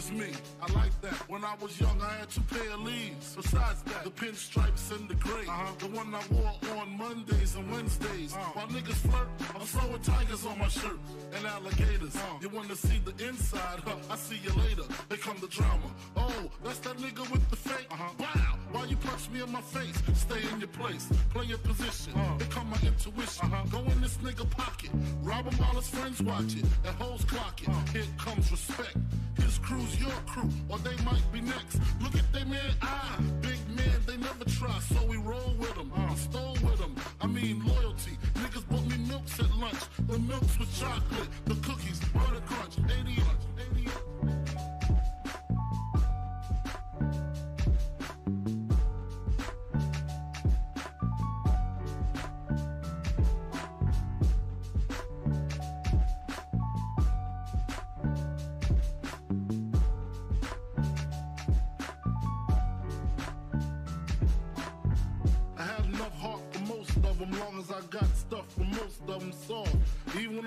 is me. I like that. When I was young, I had two pair of Lees. Besides that, the pinstripes and the gray. Uh-huh. The one I wore on Mondays and Wednesdays. Uh-huh. While niggas flirt, I'm throwing tigers on my shirt and alligators. Uh-huh. You wanna see the inside? Huh? I see you later. They come the drama. Oh, that's that nigga with the fake. Uh-huh. Wow, why you punch me in my face? Stay in your place, play your position. Uh-huh. Become my intuition. Uh-huh. Go in this nigga pocket, rob him while his friends watch it. And hoes clock it. Uh-huh. Here comes respect. His crew's your crew, or they might be next. Look at they man eye, big man, they never try, so we roll with them. Uh. Stole with them. I mean loyalty. Niggas bought me milks at lunch. The milks with chocolate, the cookies, butter crunch, 80 80 I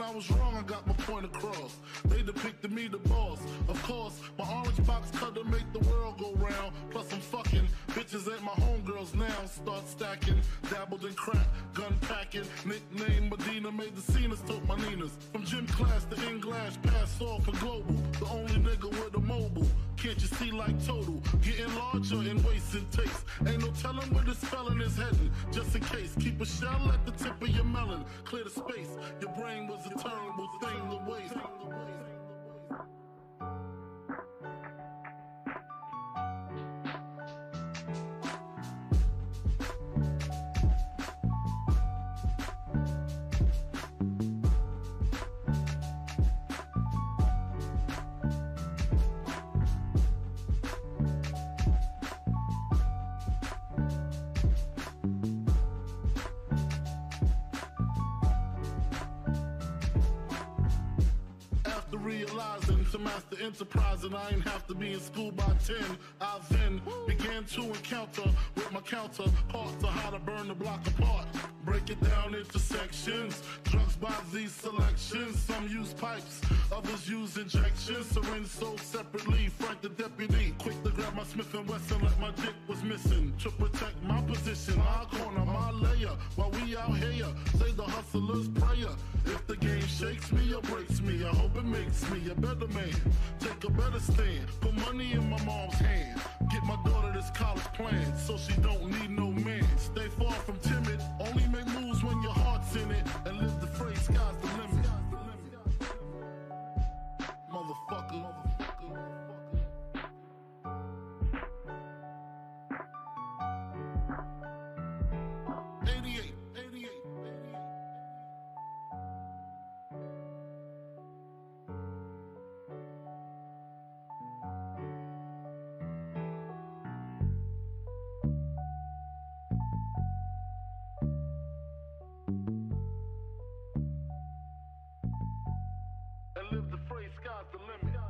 I was wrong, I got my point across. They depicted me the boss. Of course, my orange box cutter make the world go round. Plus I'm fucking bitches ain't my homegirls now. Start stacking, dabbled in crack, gun packing. Nickname Medina made the scenes, took my Ninas. From gym class to in glass, pass off for global. Like total? Getting larger and taste. Ain't no telling where the spelling is heading. Just in case, keep a shell at the tip of your melon. Clear the space. Your brain was a terrible thing to waste. Realizing master enterprise and I ain't have to be in school by 10, I then began to encounter with my counter, counterparts of how to burn the block apart. Break it down into sections. Drugs by these selections. Some use pipes, others use injections. Syringe sold separately. Frank the deputy, quick to grab my Smith and Wesson like my dick was missing. To protect my position, my corner, my layer. While we out here, say the hustler's prayer. If the game shakes me or breaks me, I hope it makes me a better man. Take a better stand. Put money in my mom's hand. Get my daughter this college plan so she don't need no man. Stay far from timid. Only sky's the limit.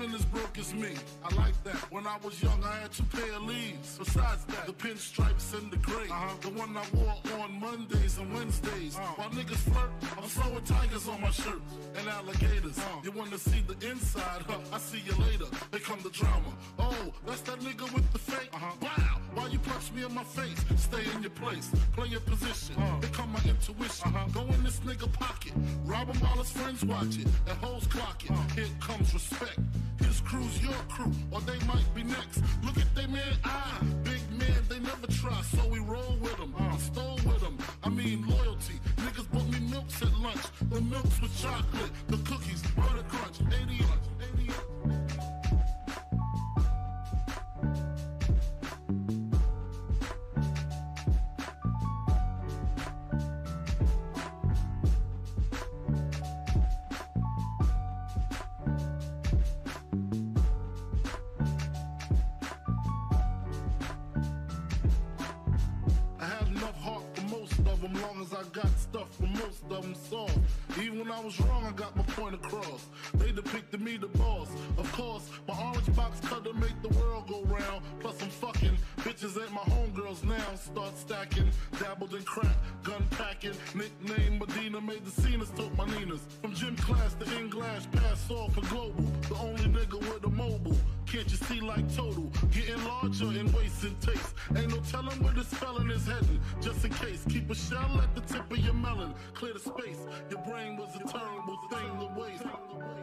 Been as broke as me. I like that. When I was young, I had two pair of Lees. Besides that, the pinstripes and the gray. Uh-huh. The one I wore on Mondays and Wednesdays. Uh. While niggas flirt, I'm throwing tigers on my shirt and alligators. Uh. You wanna see the inside? Huh? I see you later. They come the drama. Oh, that's that nigga with the fake. Uh-huh. Wow, why you punch me in my face, stay in your place, play your position. Uh. Here come my intuition. Uh-huh. Go in this nigga pocket, rob him while his friends watch it, and hoes clock it. Uh. Here comes respect. His crew's your crew, or they might be next. Look at they man eye, big man, they never try, so we roll with them. Uh. Stole with them, I mean loyalty. Niggas bought me milks at lunch, the milks with chocolate, the cookies, butter crunch, I got stuff for most of them songs. 80 was wrong, I got my point across. They depicted me the boss. Of course, my orange box cutter make the world go round. Plus I'm fucking bitches ain't my homegirls now. Start stacking, dabbled in crack, gun packing. Nickname Medina made the scenes, took my Ninas. From gym class to English, pass off for global. The only nigga with a mobile. Can't you see like total? Getting larger in waist and taste. Ain't no telling where this felon is heading. Just in case, keep a shell at the tip of your melon. Clear the space. Your brain was a terrible thing to waste.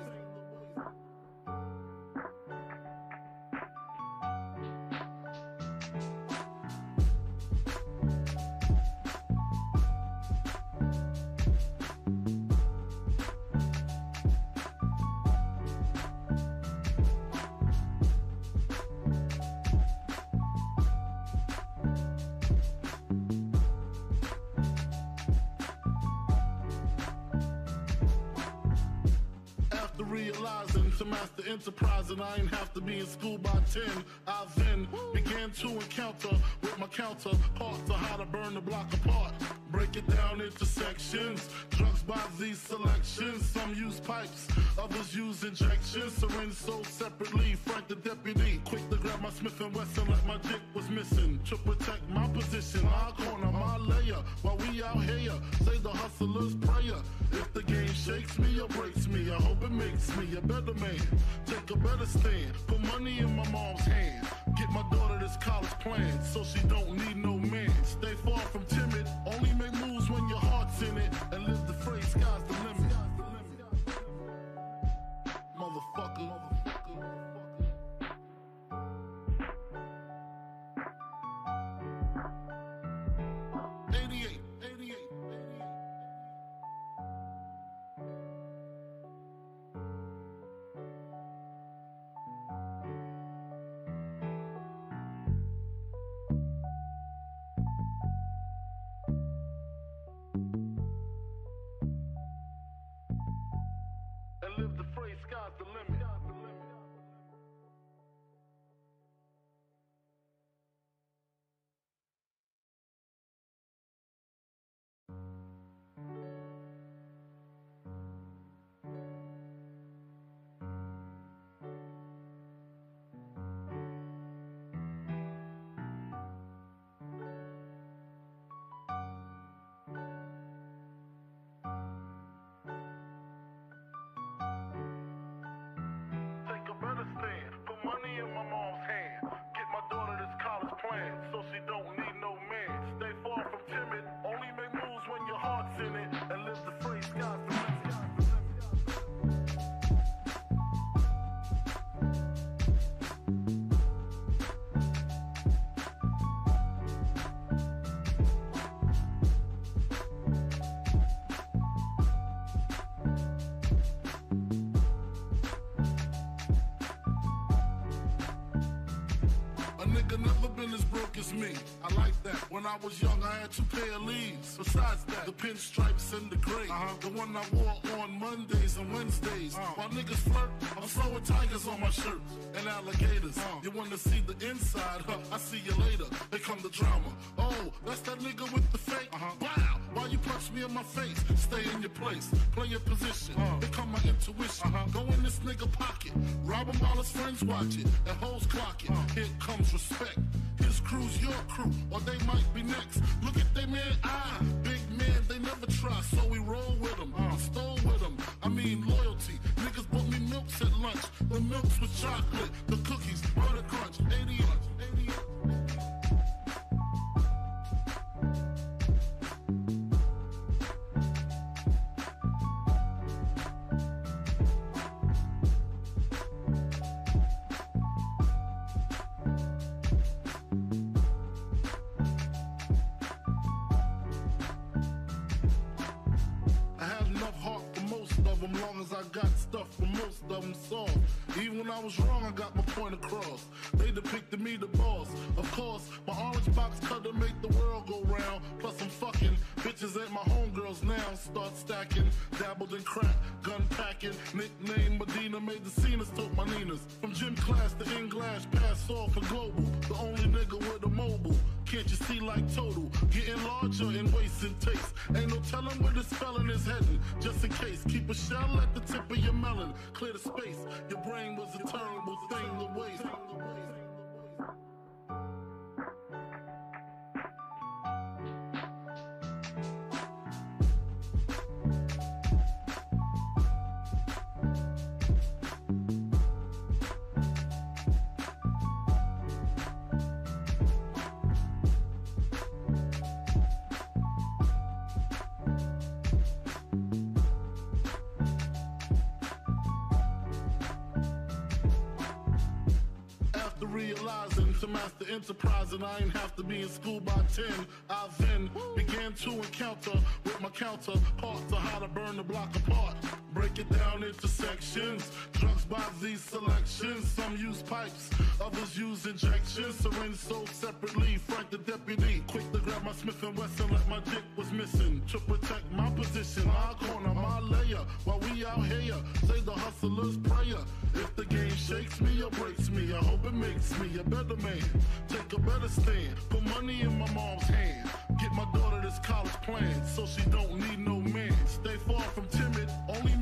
Enterprise and I ain't have to be in school by 10. I then began to encounter with my counterparts on how to burn the block apart. Break it down into sections. Drugs by these selections. Some use pipes, others use injections. Syringe sold separately. Frank the deputy, quick to grab my Smith and Wesson like my dick was missing. To protect my position, my corner my layer while we out here. Say the hustler's prayer. If the game shakes me or breaks me, I hope it makes me a better man. Take a better stand. Put money in my mom's hand. Get my daughter this college plan so she don't need no man. Stay far from timid. Only me. I like that. When I was young, I had two pair of Lees. Besides that, the pinstripes and the gray. Uh-huh. The one I wore on Mondays and Wednesdays. Uh-huh. While niggas flirt, I'm throwing tigers on my shirt and alligators. Uh-huh. You wanna see the inside? Huh? I see you later. Here come the drama. Oh, that's that nigga with the fake. Uh-huh. Wow. Why you punch me in my face? Stay in your place. Play your position. Uh-huh. Here come my intuition. Uh-huh. Go in this nigga pocket. Rob him while his friends watch it. And hoes clock it. Uh-huh. Here comes respect his crew's your crew, or they might be next. Look at they man eye, big man, they never try, so we roll with them. Uh, stole with them, I mean loyalty. Niggas bought me milks at lunch, the milks with chocolate, the cookies, butter crunch, 80 separately. Frank the deputy, quick to grab my Smith and Wesson like my dick was missing. To protect my position, my corner, my layer. While we out here, say the hustler's prayer. If the game shakes me or breaks me, I hope it makes me a better man. Take a better stand. Put money in my mom's hand. Get my daughter this college plan so she don't need no man. Stay far from timid. Only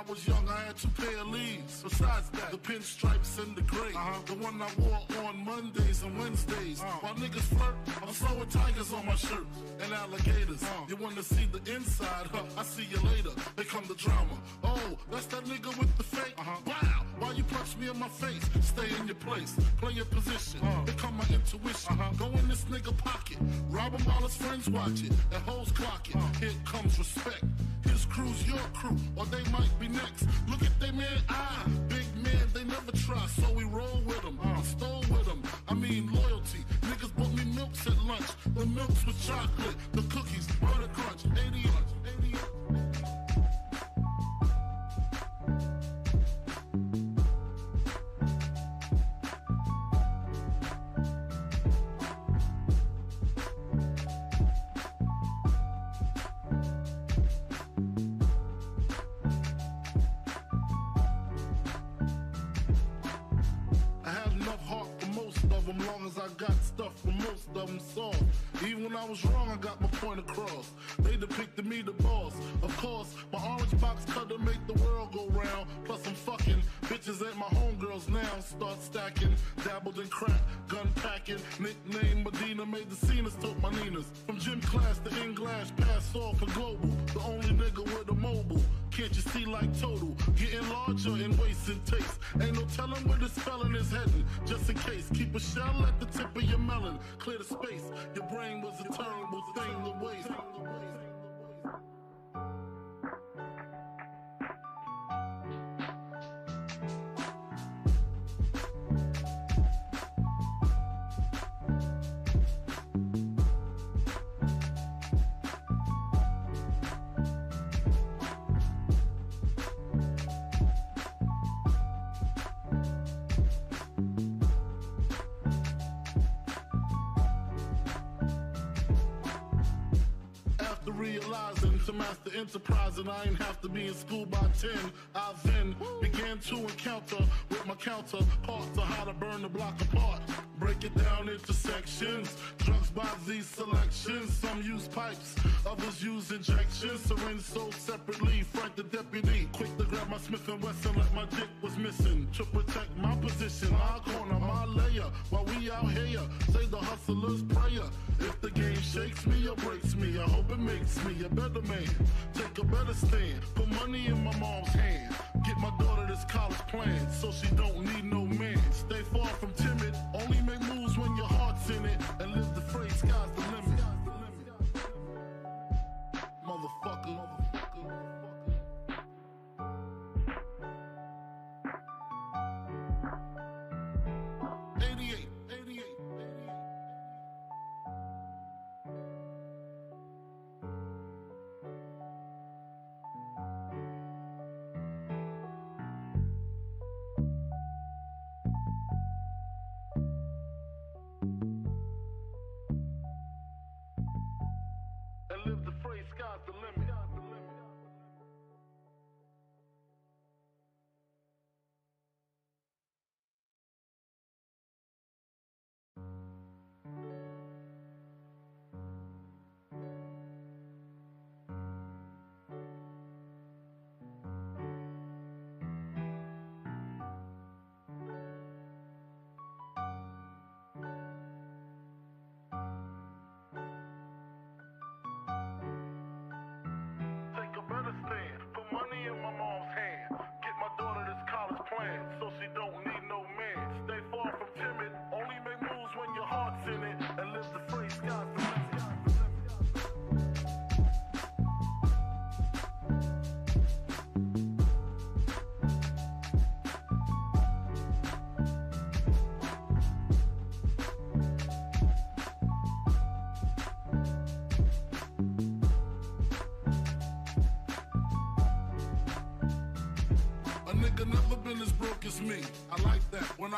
I was young, I had two pair of Lees. Besides that, the pinstripes and the gray. Uh-huh. The one I wore on Mondays and Wednesdays. Uh-huh. While niggas flirt, I'm throwing tigers on my shirt and alligators. Uh-huh. You wanna see the inside? Huh? I see you later. They come the drama. Oh, that's that nigga with the fake. Wow, why you punch me in my face? Stay in your place, play your position. Uh. Here come my intuition. Uh-huh. Go in this nigga pocket, rob him while his friends watch it. That hoes clock it. Uh. Here comes respect. His crew's your crew, or they might be next. Look at they man eye, big man, they never try, so we roll with them. I uh. stole with them. I mean loyalty. Niggas bought me milks at lunch. The milks with chocolate, the cookies, butter crunch, 80 80 I got stuff for most of them soft. Even when I was wrong, I got my point across. They depicted me the boss. Of course, my orange box cutter make the world go round. Plus I'm fucking bitches ain't my homegirls now. Start stacking, dabbled in crack, gun packing. Nickname Medina made the scenes, took my Ninas. From gym class to in glass, pass off for global. The only nigga with a mobile. Can't you see like total. Getting larger and wasting taste. Ain't no telling where this felon is heading. Just in case, keep a shell at the tip of your melon. Clear the space. Your brain was a terrible thing to waste. Realizing enterprise and I ain't have to be in school by 10. I then began to encounter with my counter, counterparts of how to burn the block apart. Break it down into sections. Drugs by these selections. Some use pipes, others use injections. Syringe sold separately. Frank the deputy, quick to grab my Smith and Wesson like my dick was missing. To protect my position, my corner, my layer. While we out here, say the hustler's prayer. If the game shakes me or breaks me, I hope it makes me a better man. Take a better stand. Put money in my mom's hand. Get my daughter this college plan so she don't need no man. Stay far from timid. Only make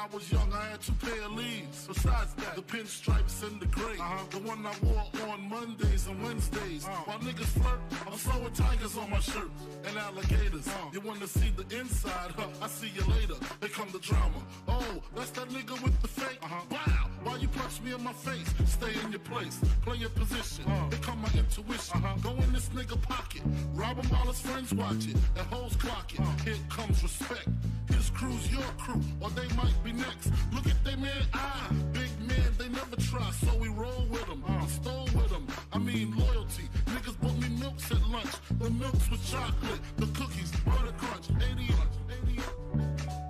I was young, I had two pair of leads. Besides that, the pinstripes and the gray. Uh-huh. The one I wore on Mondays and Wednesdays. Uh. While niggas flirt, I'm throwing tigers on my shirt and alligators. Uh. You wanna see the inside? Huh? I see you later. They come the drama. Oh, that's that nigga with the fake. Uh-huh. Wow. Why you punch me in my face? Stay in your place. Play your position. Uh. Here come my intuition. Uh-huh. Go in this nigga pocket. Rob him while his friends watch it. And hoes clock it. Uh. Here comes respect. His crew's your crew, or they might be next. Look at they man eye. Big man they never try, so we roll with them. I uh. stole with them. I mean loyalty. Niggas bought me milks at lunch. The milks with chocolate. The cookies, butter crunch. 80 80 I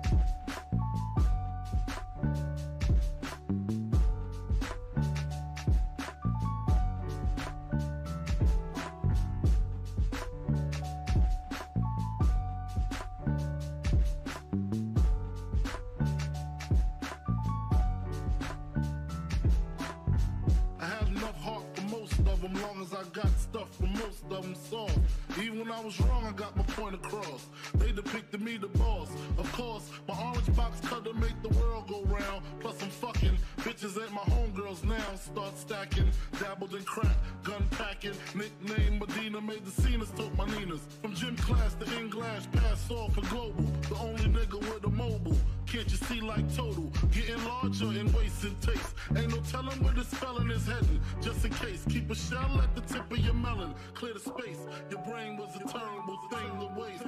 of them soft. Even when I was wrong, I got my point across. They depicted me the boss. Of course, my orange box cutter make the world go round. Plus I'm fucking bitches ain't my homegirls now. Start stacking, dabbled in crack, gun packing. Nickname Medina made the scenes, took my Ninas. From gym class to English, pass off for global. The only nigga with a mobile. Can't you see like total? Getting larger and wasting taste. Ain't no telling where this felon is heading. Just in case, keep a shell at the tip of your melon. Clear the space. Your brain was a terrible thing to waste.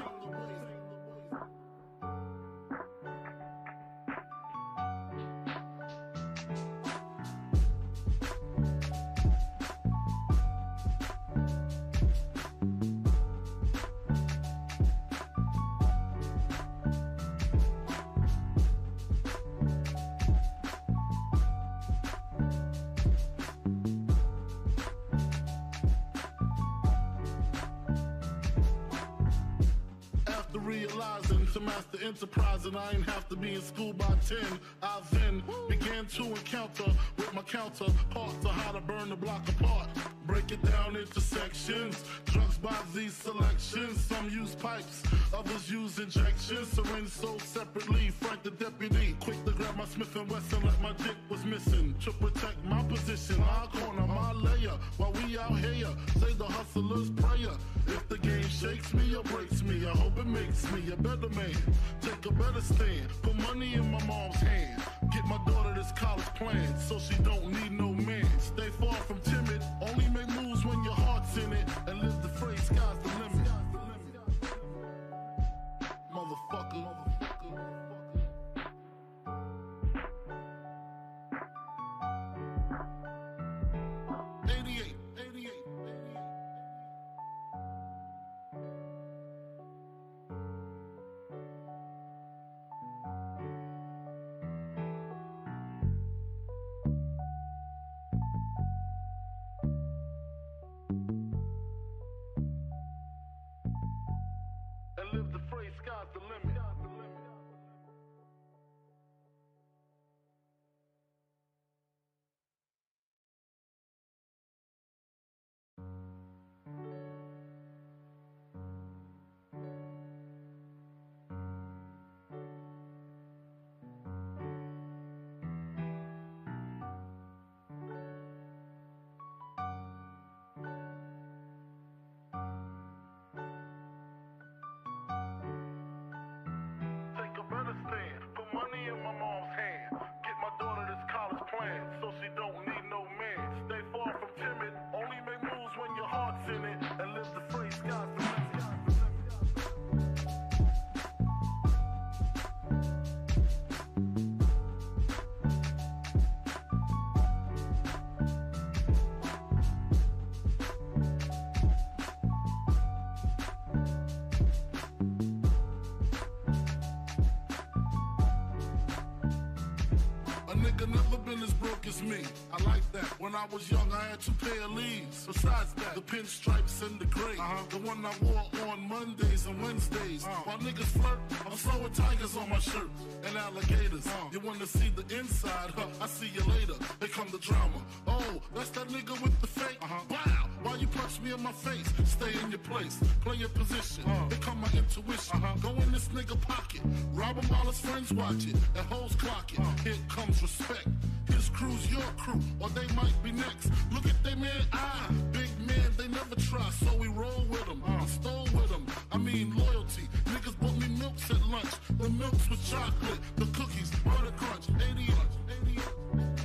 Enterprise and I ain't have to be in school by 10. I then began to encounter with my counterparts to how to burn the block apart. Break it down into sections. Drugs by these selections. Some use pipes, others use injections. Syringe sold separately. Frank the deputy, quick to grab my Smith and Wesson like my dick was missing. To protect my position, my corner, my layer. While we out here, say the hustler's prayer. If the game shakes me or breaks me, I hope it makes me a better man. Take a better stand. Put money in my mom's hand. Get my daughter this college plan so she don't need no man. Stay far from timid. Only When I was young, I had two pair of Lees. Besides that, the pinstripes and the gray. Uh-huh. The one I wore on Mondays and Wednesdays. Uh-huh. While niggas flirt, I'm throwing tigers on my shirt and alligators. Uh-huh. You wanna see the inside? Huh? I see you later. Here come the drama. Oh, that's that nigga with the fake. Wow, why you punch me in my face? Stay in your place, play your position. Uh. Here come my intuition. Uh-huh. Go in this nigga pocket, rob him while his friends watch it. And hoes clock it. Uh. Here comes respect. His crew's your crew, or they might be next. Look at they man eye, big man, they never try, so we roll with them. I uh. stole with them. I mean loyalty. Niggas bought me milks at lunch. The milks with chocolate, the cookies, butter crunch, 88, 88.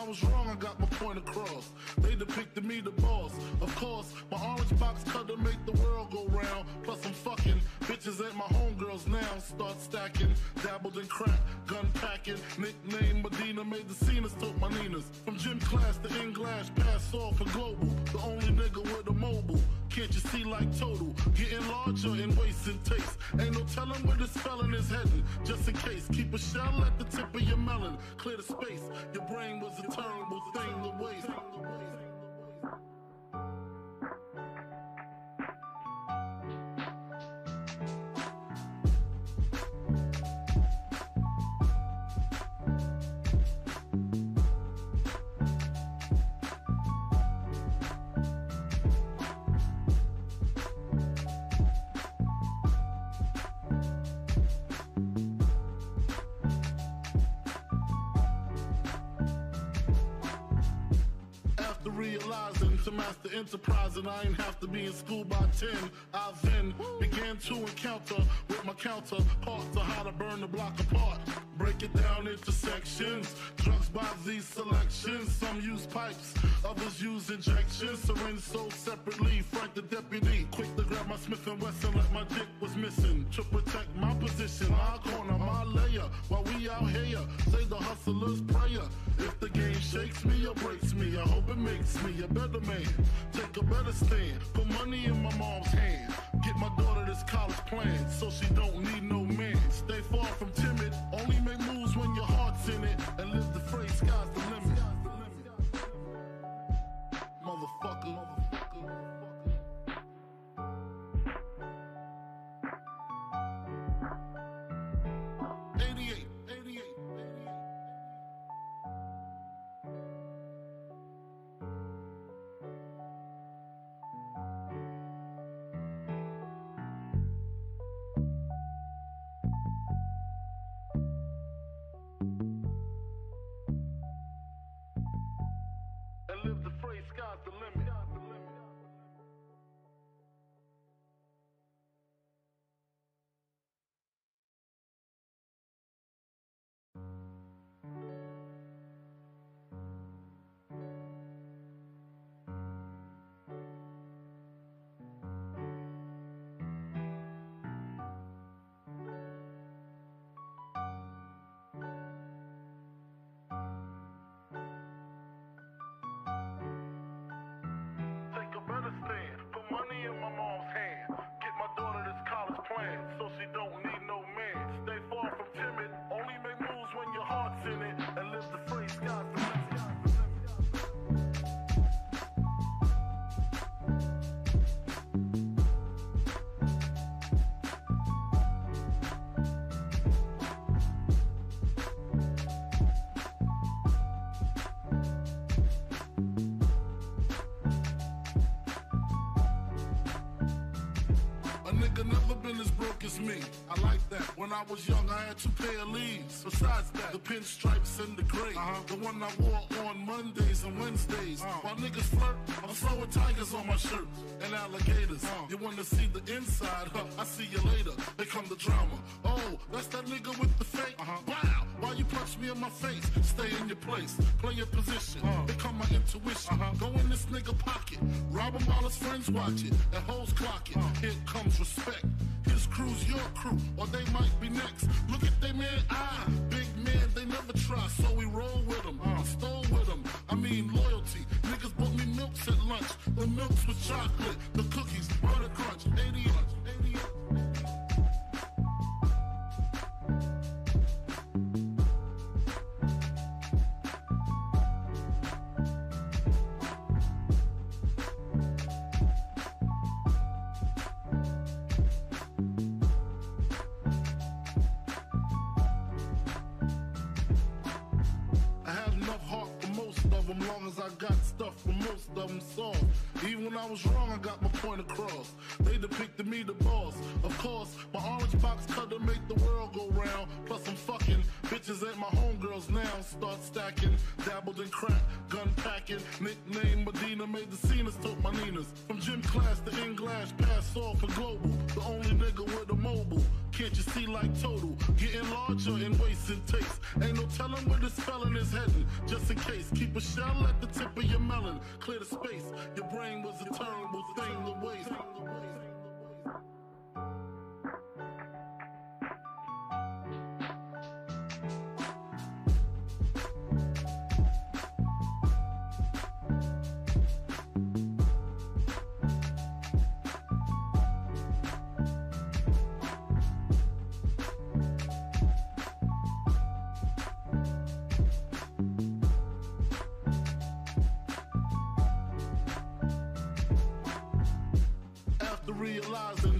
I was wrong, I got my point across. They depicted me the boss. Of course, my orange box cutter make the world go round. Plus I'm fucking bitches ain't my homegirls now. Start stacking, dabbled in crack, gun packing. Nickname Medina made the scenes, took my Ninas. From gym class to English, pass off for global. The only nigga with a mobile. Can't you see like total? Getting larger and taste. Ain't no telling where this felon is heading. Just in case, keep a shell at the tip of your melon. Clear the space. Your brain was a terrible thing to waste. To master enterprise and I ain't have to be in school by 10, I then began to encounter with my counterparts to how to burn the block apart. Break it down into sections. Drugs by these selections. Some use pipes, others use injections. Syringe sold separately. Frank the deputy, quick to grab my Smith and Wesson like my dick was missing. to protect my position. My corner, my layer, while we out here. Say the hustler's prayer. If the game shakes me or breaks me, I hope it makes me a better man. Take a better stand, put money in my mom's hand. Get my daughter this college plan so she don't need no man. Stay far from timid, only make moves when your heart's in it. And been as broke as me. I like that. When I was young, I had two pair of Lees. Besides that, the pinstripes and the gray. Uh-huh. The one I wore on Mondays and Wednesdays. Uh-huh. While niggas flirt, I'm throwing tigers on my shirt and alligators. huh You wanna see the inside? Huh? I see you later. They come the drama. Oh, that's that nigga with the fake. Uh-huh. Wow, why you punch me in my face? Stay in your place, play your position. Uh. Become my intuition. Uh-huh. Go in this nigga pocket, rob him while his friends watch it. And hoes clock it. Uh. Here comes respect. His crew's your crew, or they might be next. Look at they man eye. Big man, they never try, so we roll with them. I uh. stole with them. I mean loyalty. Niggas bought me milks at lunch. The milks with chocolate, the cookies, butter crunch, 80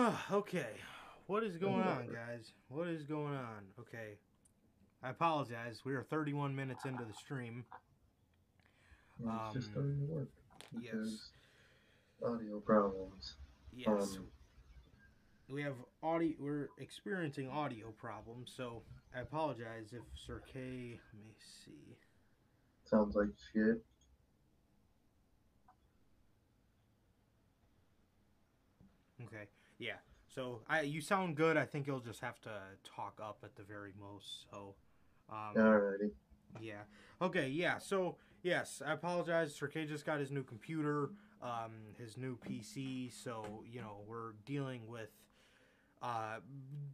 Oh, okay. What is going on, guys? What is going on? Okay. I apologize. We are 31 minutes into the stream. It's Um, just starting to work. Yes. Audio problems. Yes. Um, we have audio. We're experiencing audio problems, so I apologize if Sir K. Let me see. sounds like shit. Okay. Yeah. So I, you sound good. I think you'll just have to talk up at the very most. So, um, Alrighty. Yeah. Okay. Yeah. So yes, I apologize. Sir K just got his new computer, um, his new PC. So you know we're dealing with uh,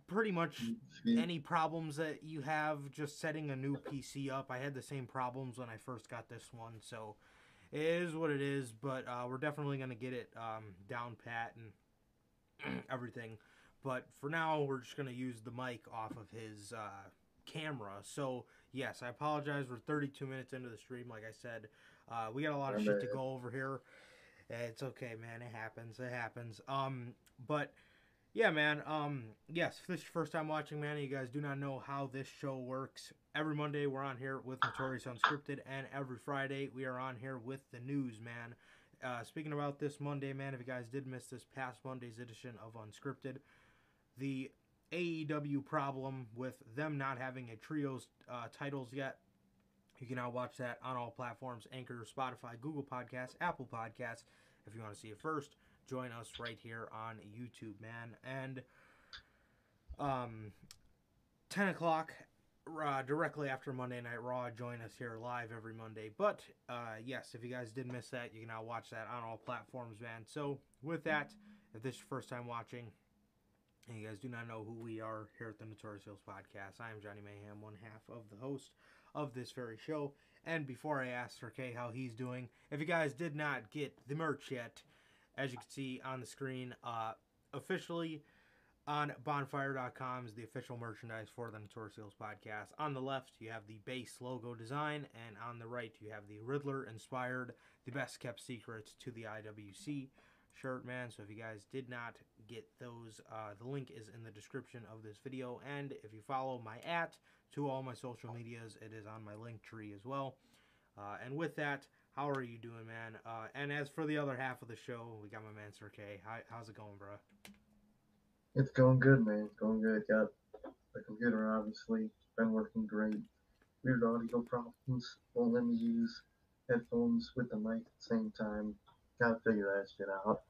pretty much any problems that you have just setting a new PC up. I had the same problems when I first got this one. So it is what it is. But uh, we're definitely gonna get it um, down pat and everything. But for now, we're just gonna use the mic off of his uh, camera. So yes, I apologize. We're 32 minutes into the stream. Like I said, uh, we got a lot of shit to go over here. It's okay, man. It happens. It happens. Um, but yeah, man. Um, yes, if this is your first time watching, man, you guys do not know how this show works. Every Monday we're on here with Notorious Unscripted, and every Friday we are on here with the news, man. Uh, speaking about this Monday, man, if you guys did miss this past Monday's edition of Unscripted, the AEW problem with them not having a trios uh, titles yet. You can now watch that on all platforms Anchor, Spotify, Google Podcasts, Apple Podcasts. If you want to see it first, join us right here on YouTube, man. And um, 10 o'clock, uh, directly after Monday Night Raw, join us here live every Monday. But uh, yes, if you guys did miss that, you can now watch that on all platforms, man. So with that, if this is your first time watching, and you guys do not know who we are here at the Notorious Heels Podcast, I am Johnny Mayhem, one half of the host of this very show. And before I ask Sir K how he's doing, if you guys did not get the merch yet, as you can see on the screen, uh, officially on bonfire.com is the official merchandise for the Notorious Heels podcast. On the left, you have the base logo design, and on the right, you have the Riddler inspired, the best kept secrets to the IWC shirt, man. So if you guys did not get those, uh, the link is in the description of this video. And if you follow my at to all my social medias, it is on my link tree as well. Uh, and with that, how are you doing, man? Uh, and as for the other half of the show, we got my man Sir K. How, how's it going, bro? It's going good, man. It's going good. Got the computer, obviously. Been working great. Weird audio problems. Won't let me use headphones with the mic at the same time. Gotta figure that shit out.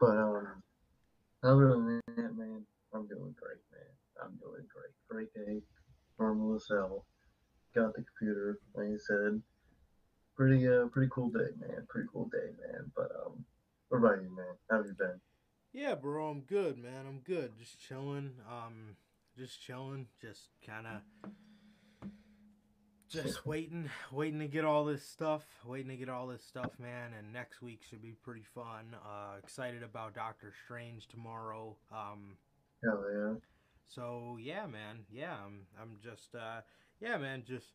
But, um, other than that, man, I'm doing great, man. I'm doing great. Great day. Normal as hell. Got the computer, like I said. Pretty, uh, pretty cool day, man. Pretty cool day, man. But, um, what about you, man? How have you been? Yeah, bro, I'm good, man. I'm good. Just chilling. Um, just chilling. Just kind of, just waiting, waiting to get all this stuff. Waiting to get all this stuff, man. And next week should be pretty fun. Uh, excited about Doctor Strange tomorrow. Um, Hell yeah. so yeah, man. Yeah, I'm. I'm just. Uh, yeah, man. Just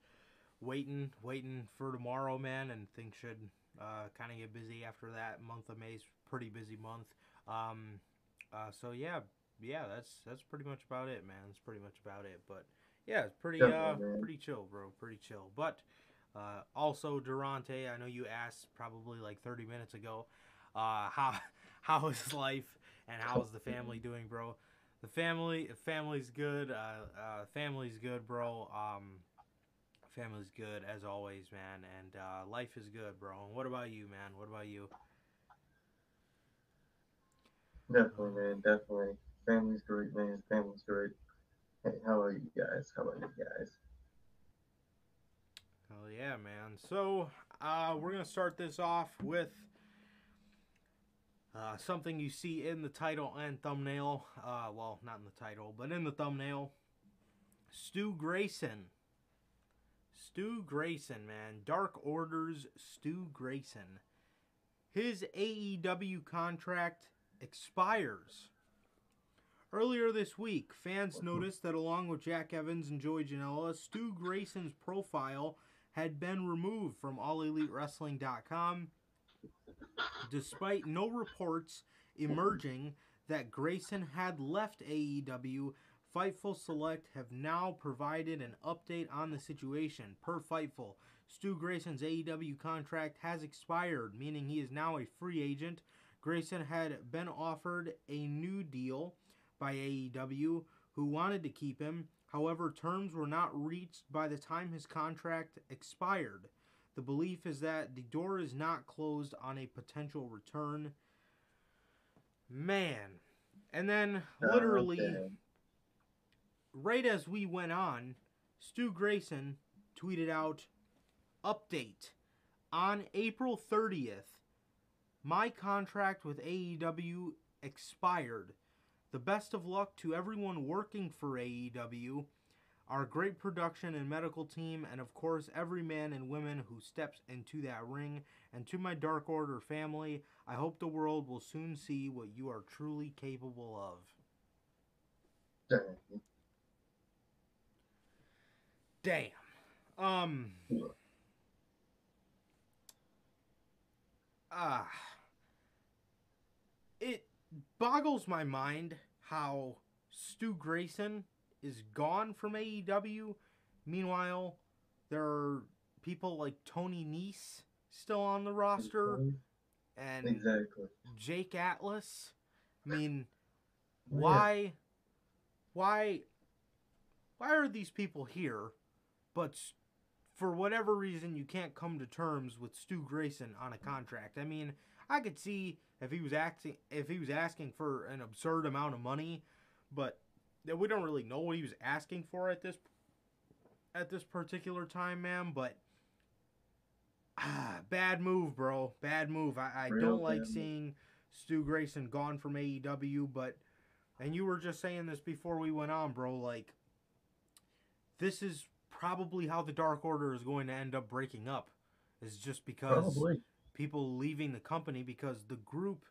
waiting, waiting for tomorrow, man. And things should uh, kind of get busy after that. Month of May's pretty busy month. Um, uh, so yeah, yeah. That's that's pretty much about it, man. That's pretty much about it. But yeah, it's pretty uh, pretty chill, bro. Pretty chill. But uh, also Durante, I know you asked probably like 30 minutes ago, uh, how how is life and how is the family doing, bro? The family, family's good. Uh, uh, family's good, bro. Um, family's good as always, man. And uh, life is good, bro. And what about you, man? What about you? Definitely, man. Definitely. Family's great, man. Family's great. Hey, how are you guys? How about you guys? Oh yeah, man. So uh, we're gonna start this off with uh, something you see in the title and thumbnail. Uh, well, not in the title, but in the thumbnail. Stu Grayson. Stu Grayson, man. Dark Orders. Stu Grayson. His AEW contract expires. Earlier this week, fans noticed that along with Jack Evans and Joey Janela, Stu Grayson's profile had been removed from AllEliteWrestling.com, despite no reports emerging that Grayson had left AEW, Fightful Select have now provided an update on the situation. Per Fightful, Stu Grayson's AEW contract has expired, meaning he is now a free agent. Grayson had been offered a new deal by AEW, who wanted to keep him. However, terms were not reached by the time his contract expired. The belief is that the door is not closed on a potential return. Man. And then, literally, Okay. right as we went on, Stu Grayson tweeted out update on April 30th. My contract with AEW expired. The best of luck to everyone working for AEW, our great production and medical team, and of course every man and woman who steps into that ring. And to my Dark Order family, I hope the world will soon see what you are truly capable of. Dang. Damn. Um. Ah. it boggles my mind how Stu Grayson is gone from AEW. Meanwhile, there are people like Tony Nese still on the roster and Exactly. Jake Atlas. I mean, Yeah. why why why are these people here but for whatever reason you can't come to terms with Stu Grayson on a contract. I mean i could see if he was acting if he was asking for an absurd amount of money but that we don't really know what he was asking for at this at this particular time man but ah, bad move bro. Bad move. I, I don't like seeing stu grayson gone from aew but and you were just saying this before we went on, bro. Like, this is probably how the Dark Order is going to end up breaking up. Is just because Probably. people leaving the company because the group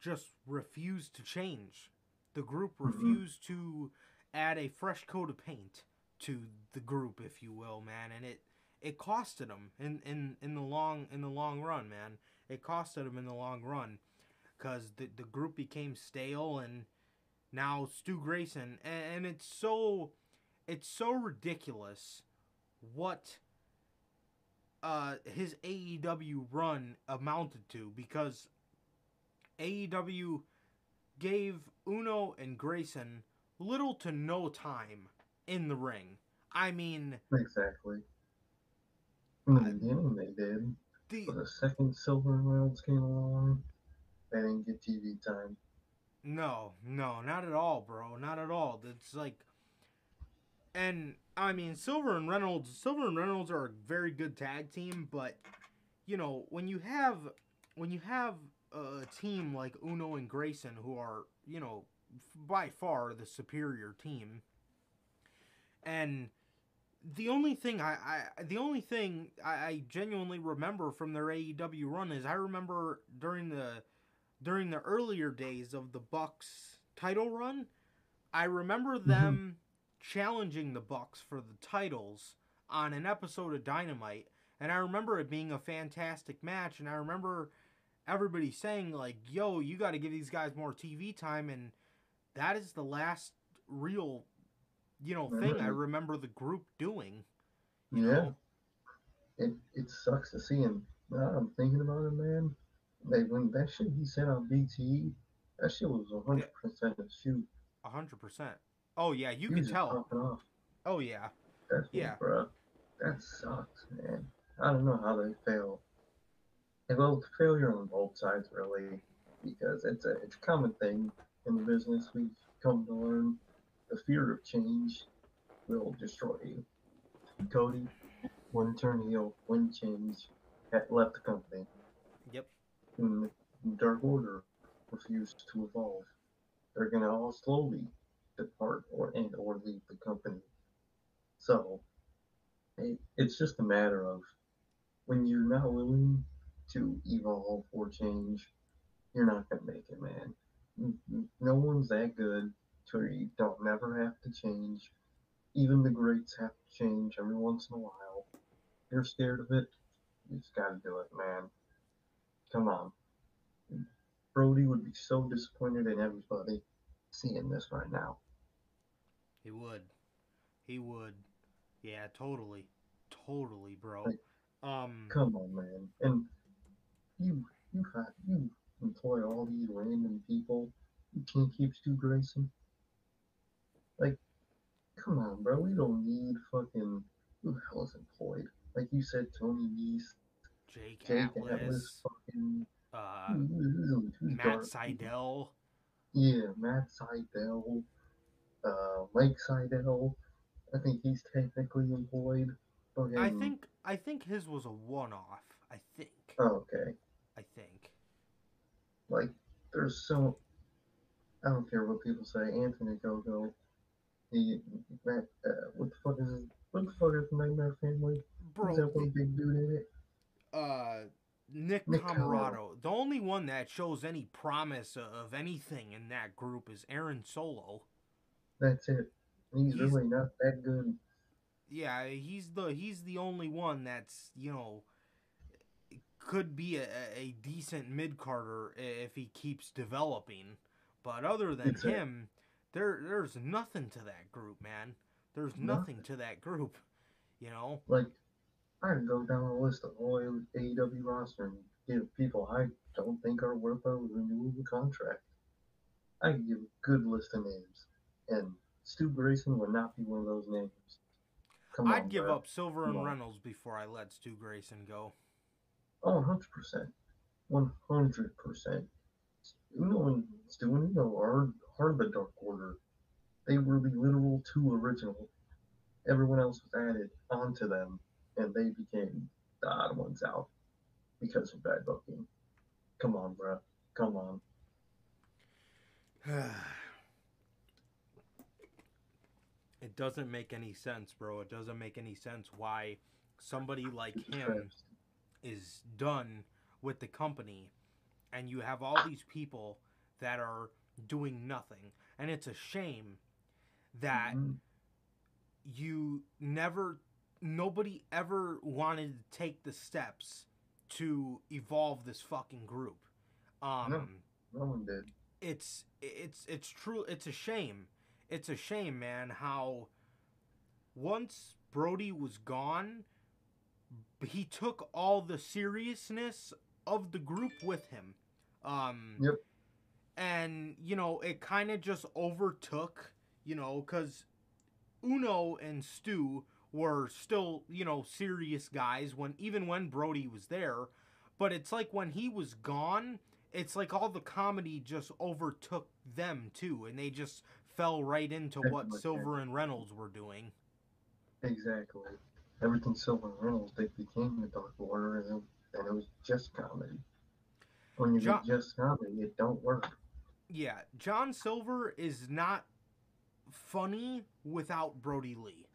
just refused to change. The group Mhm. refused to add a fresh coat of paint to the group, if you will, man, and it it costed them in, in, in the long in the long run, man. It costed them in the long run because the the group became stale and now Stu Grayson and, and it's so it's so ridiculous what uh his AEW run amounted to because AEW gave Uno and Grayson little to no time in the ring. I mean, Exactly. In the beginning, they did. the the second Silver and Reynolds came along, they didn't get TV time. No, no, not at all, bro. Not at all. It's like, and I mean, Silver and Reynolds. Silver and Reynolds are a very good tag team, but you know when you have when you have a team like Uno and Grayson, who are you know by far the superior team, and the only thing I, I the only thing I, I genuinely remember from their AEW run is I remember during the during the earlier days of the Bucks title run, I remember them mm-hmm. Challenging the Bucks for the titles on an episode of Dynamite, and I remember it being a fantastic match, and I remember everybody saying like, "Yo, you got to give these guys more TV time," and that is the last real, you know, thing I remember the group doing. You Yeah. know? It it sucks to see him. Now I'm thinking about it, man. They when that shit he said on BT, that shit was 100 percent a shoot. A hundred percent. Oh yeah, you he can tell. Oh yeah. That's Yeah. bro. That sucks, man. I don't know how they fail. Well, failure on both sides really, because it's a it's a common thing in the business. We've come to learn the fear of change will destroy you. Cody, when turn heel, when change, had left the company. Yep. And Dark Order refused to evolve. They're gonna all slowly depart or and or leave the company. So it, it's just a matter of when you're not willing to evolve or change, you're not gonna make it, man. No one's that good to where you don't never have to change. Even the greats have to change every once in a while. If you're scared of it, you just gotta do it, man. Come on. Brodie would be so disappointed in everybody seeing this right now. He would. He would. Yeah, totally. Totally, bro. Like, Um Come on, man. And you you have you employ all these random people. You can't keep Stu Grayson. Like, come on, bro. We don't need fucking who the hell is employed? Like you said, Tony Nese, Jake, Jake Atlas, Atlas, fucking uh who- who- who- who's Matt? Sydal. Yeah, Matt Sydal, uh, Mike Sydal. I think he's technically employed. Fucking, I think I think his was a one off. I think. Oh, okay. I think. Like, there's so. I don't care what people say. Anthony Ogogo. He. Matt. Uh, what the fuck is his, What the fuck is Nightmare Family? Bro, Is that one big dude in it? uh Nick, Nick Comoroto. The only one that shows any promise of anything in that group is Aaron Solo. That's it. He's, He's- really not that good. Yeah, he's the he's the only one that's you know could be a, a decent mid carder if he keeps developing. But other than Exactly. him, there there's nothing to that group, man. There's Nothing. nothing to that group. You know, Like, I could go down a list of all AEW roster and give people I don't think are worth a renewable contract. I could give a good list of names, and Stu Grayson would not be one of those names. Come I'd give bro. up Silver Come and on. Reynolds before I let Stu Grayson go. Oh, 100%. 100%. Uno and Stu and Uno are, are the Dark Order. They were the literal two original. Everyone else was added onto them, and they became the odd ones out because of bad booking. Come on, bruh. Come on. It doesn't make any sense, bro. It doesn't make any sense why somebody like him is done with the company and you have all these people that are doing nothing. And it's a shame that Mhm. you never nobody ever wanted to take the steps to evolve this fucking group. Um No. No one did. it's it's it's true it's a shame it's a shame man how once brodie was gone he took all the seriousness of the group with him um Yep. and you know it kind of just overtook you know because uno and stu were still you know serious guys when even when brodie was there but it's like when he was gone it's like all the comedy just overtook them too and they just fell right into what silver and reynolds were doing Exactly. Everything Silver and Reynolds, they became the Dark Order, and, it- and it was just comedy. When you John- just comedy, it don't work. yeah john silver is not funny without brodie lee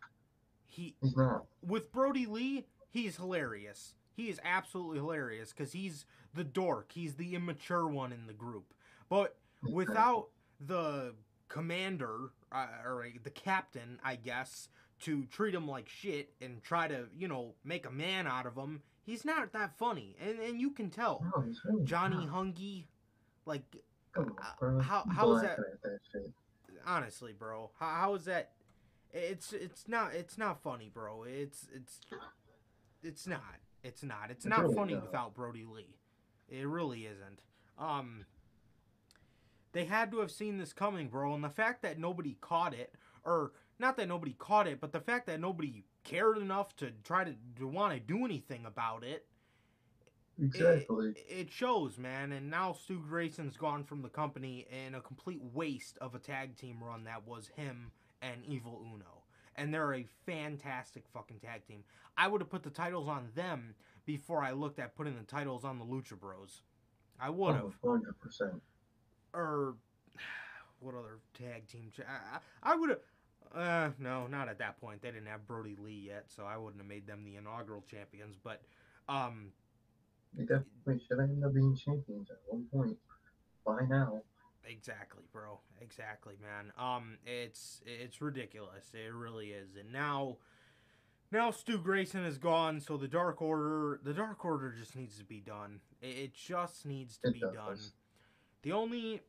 he He's not. with Brodie Lee, he's hilarious. He is absolutely hilarious because he's the dork. He's the immature one in the group. But without the commander uh, or the captain, I guess, to treat him like shit and try to, you know, make a man out of him, he's not that funny. And and you can tell. No, really Johnny not. Hungy, like on, uh, how- how is that- that shit. honestly, bro, how, how is that? It's it's not it's not funny, bro. It's it's it's not. It's not. It's It's not really funny not. without Brodie Lee. It really isn't. Um they had to have seen this coming, bro, and the fact that nobody caught it or not that nobody caught it, but the fact that nobody cared enough to try to, to want to do anything about it Exactly. it, it shows, man. And now Stu Grayson's gone from the company in a complete waste of a tag team run that was him and Evil Uno. And they're a fantastic fucking tag team. I would have put the titles on them before I looked at putting the titles on the Lucha Bros. I would oh, have. Oh, Hundred percent. Or what other tag team? I, I would have. Uh, no, not at that point. They didn't have Brodie Lee yet, so I wouldn't have made them the inaugural champions. But, um, They definitely should end up being champions at one point. By now. Exactly, bro. Exactly, man. Um, it's it's ridiculous. It really is. And now, now Stu Grayson is gone, so the Dark Order, the Dark Order just needs to be done. It, it just needs to It be does. done. The only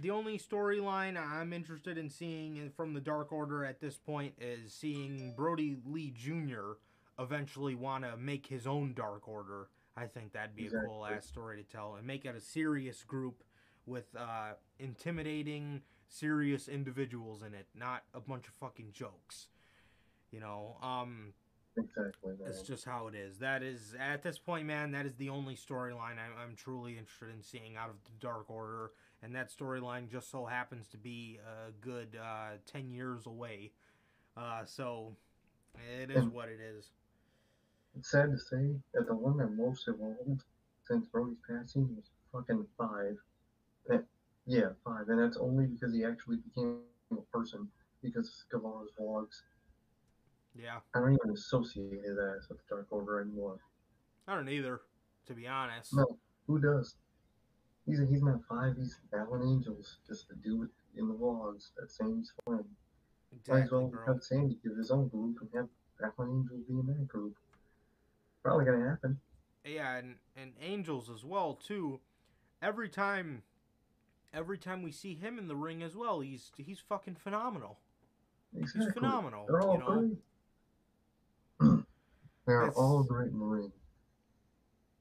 the only storyline I'm interested in seeing from the Dark Order at this point is seeing Brodie Lee Jr. eventually want to make his own Dark Order. I think that'd be a cool ass story to tell and make it a serious group with uh, intimidating, serious individuals in it, not a bunch of fucking jokes. You know, um, exactly. It's just how it is. That is at this point, man. That is the only storyline I'm, I'm truly interested in seeing out of the Dark Order and that storyline just so happens to be a good uh, 10 years away. Uh, so it is and what it is. It's sad to say that the one that most evolved since Brodie's passing was fucking five. And, yeah, five. And that's only because he actually became a person because of Guevara's vlogs. Yeah. I don't even associate his ass with the Dark Order anymore. I don't either, to be honest. No, who does? He's he's not five. He's Alan Angels, just the dude in the vlogs that for him. Exactly, Might as well bro. have Sammy give his own group and have Alan Angels be in that group. Probably gonna happen. Yeah, and and Angels as well too. Every time, every time we see him in the ring as well, he's he's fucking phenomenal. Exactly. He's phenomenal. They're all you know? great. They're it's, all great ring.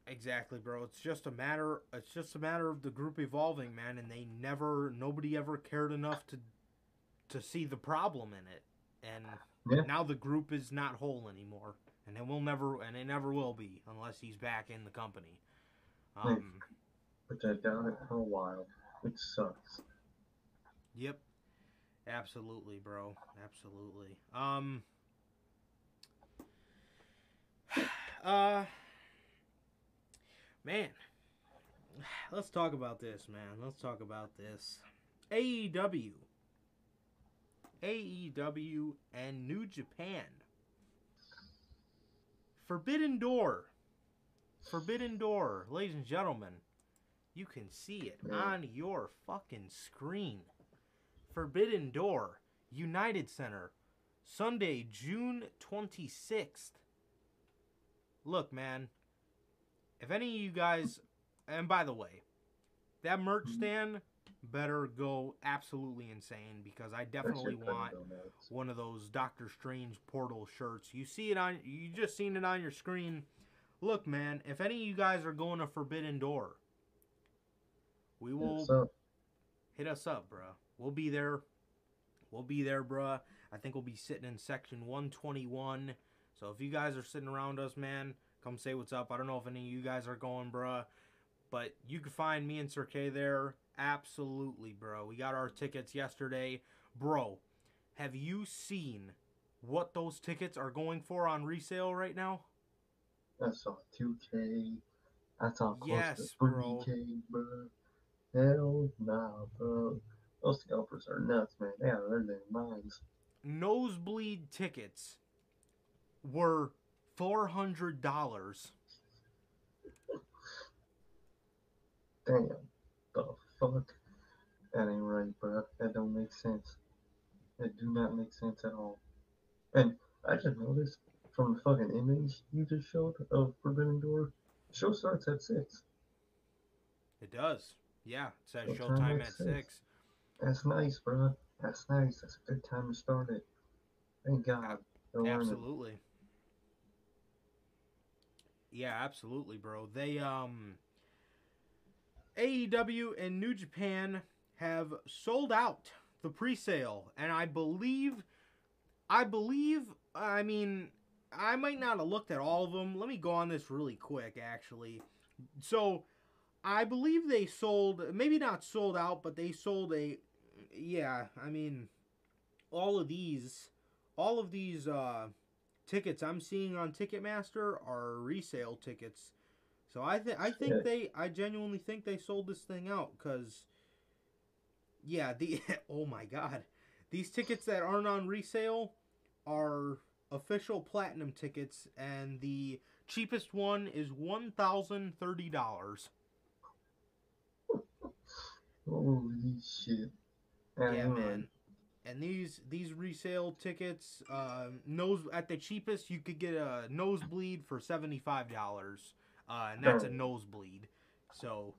Exactly, bro. It's just a matter. It's just a matter of the group evolving, man. And they never, nobody ever cared enough to, to see the problem in it. And yeah. now the group is not whole anymore, and it will never, and it never will be unless he's back in the company. Um, which I doubt it for a while, It sucks. Yep, absolutely, bro. Absolutely. Um. Uh man, let's talk about this, man. Let's talk about this. AEW. AEW and New Japan. Forbidden Door. Forbidden Door, ladies and gentlemen. You can see it on your fucking screen. Forbidden Door, United Center, Sunday, June 26th. Look, man, if any of you guys, and by the way, that merch mm-hmm. stand better go absolutely insane because I definitely want one of those Doctor Strange portal shirts. You see it on, you just seen it on your screen. Look, man, if any of you guys are going to Forbidden Door, we will hit us up, bro. We'll be there. We'll be there, bro. I think we'll be sitting in section 121. So if you guys are sitting around us, man, Come say what's up. I don't know if any of you guys are going, bruh. But you can find me and Sir K there. Absolutely, bro. We got our tickets yesterday. Bro, have you seen what those tickets are going for on resale right now? I saw 2K. I saw close yes, to 3K, bro. Hell nah, bro. Those scalpers are nuts, man. They are their minds. Nosebleed tickets were four hundred dollars. Damn, the fuck? That ain't right, bro. That don't make sense. That do not make sense at all. And I just noticed from the fucking image you just showed of Forbidden Door, show starts at six. It does. Yeah, it says showtime at six. six. That's nice, bro. That's nice. That's a good time to start it. Thank God. Absolutely. Yeah, absolutely, bro. They um AEW and New Japan have sold out the pre-sale and I believe I believe I mean I might not have looked at all of them. Let me go on this really quick actually. So I believe they sold maybe not sold out, but they sold a yeah, I mean all of these all of these uh tickets I'm seeing on Ticketmaster are resale tickets. So I think I think they I genuinely think they sold this thing out cuz yeah, the oh my god. These tickets that aren't on resale are official platinum tickets and the cheapest one is $1,030. Holy shit. Yeah, man and these these resale tickets uh, nose at the cheapest you could get a nosebleed for seventy five dollars, uh, and that's a nosebleed. So,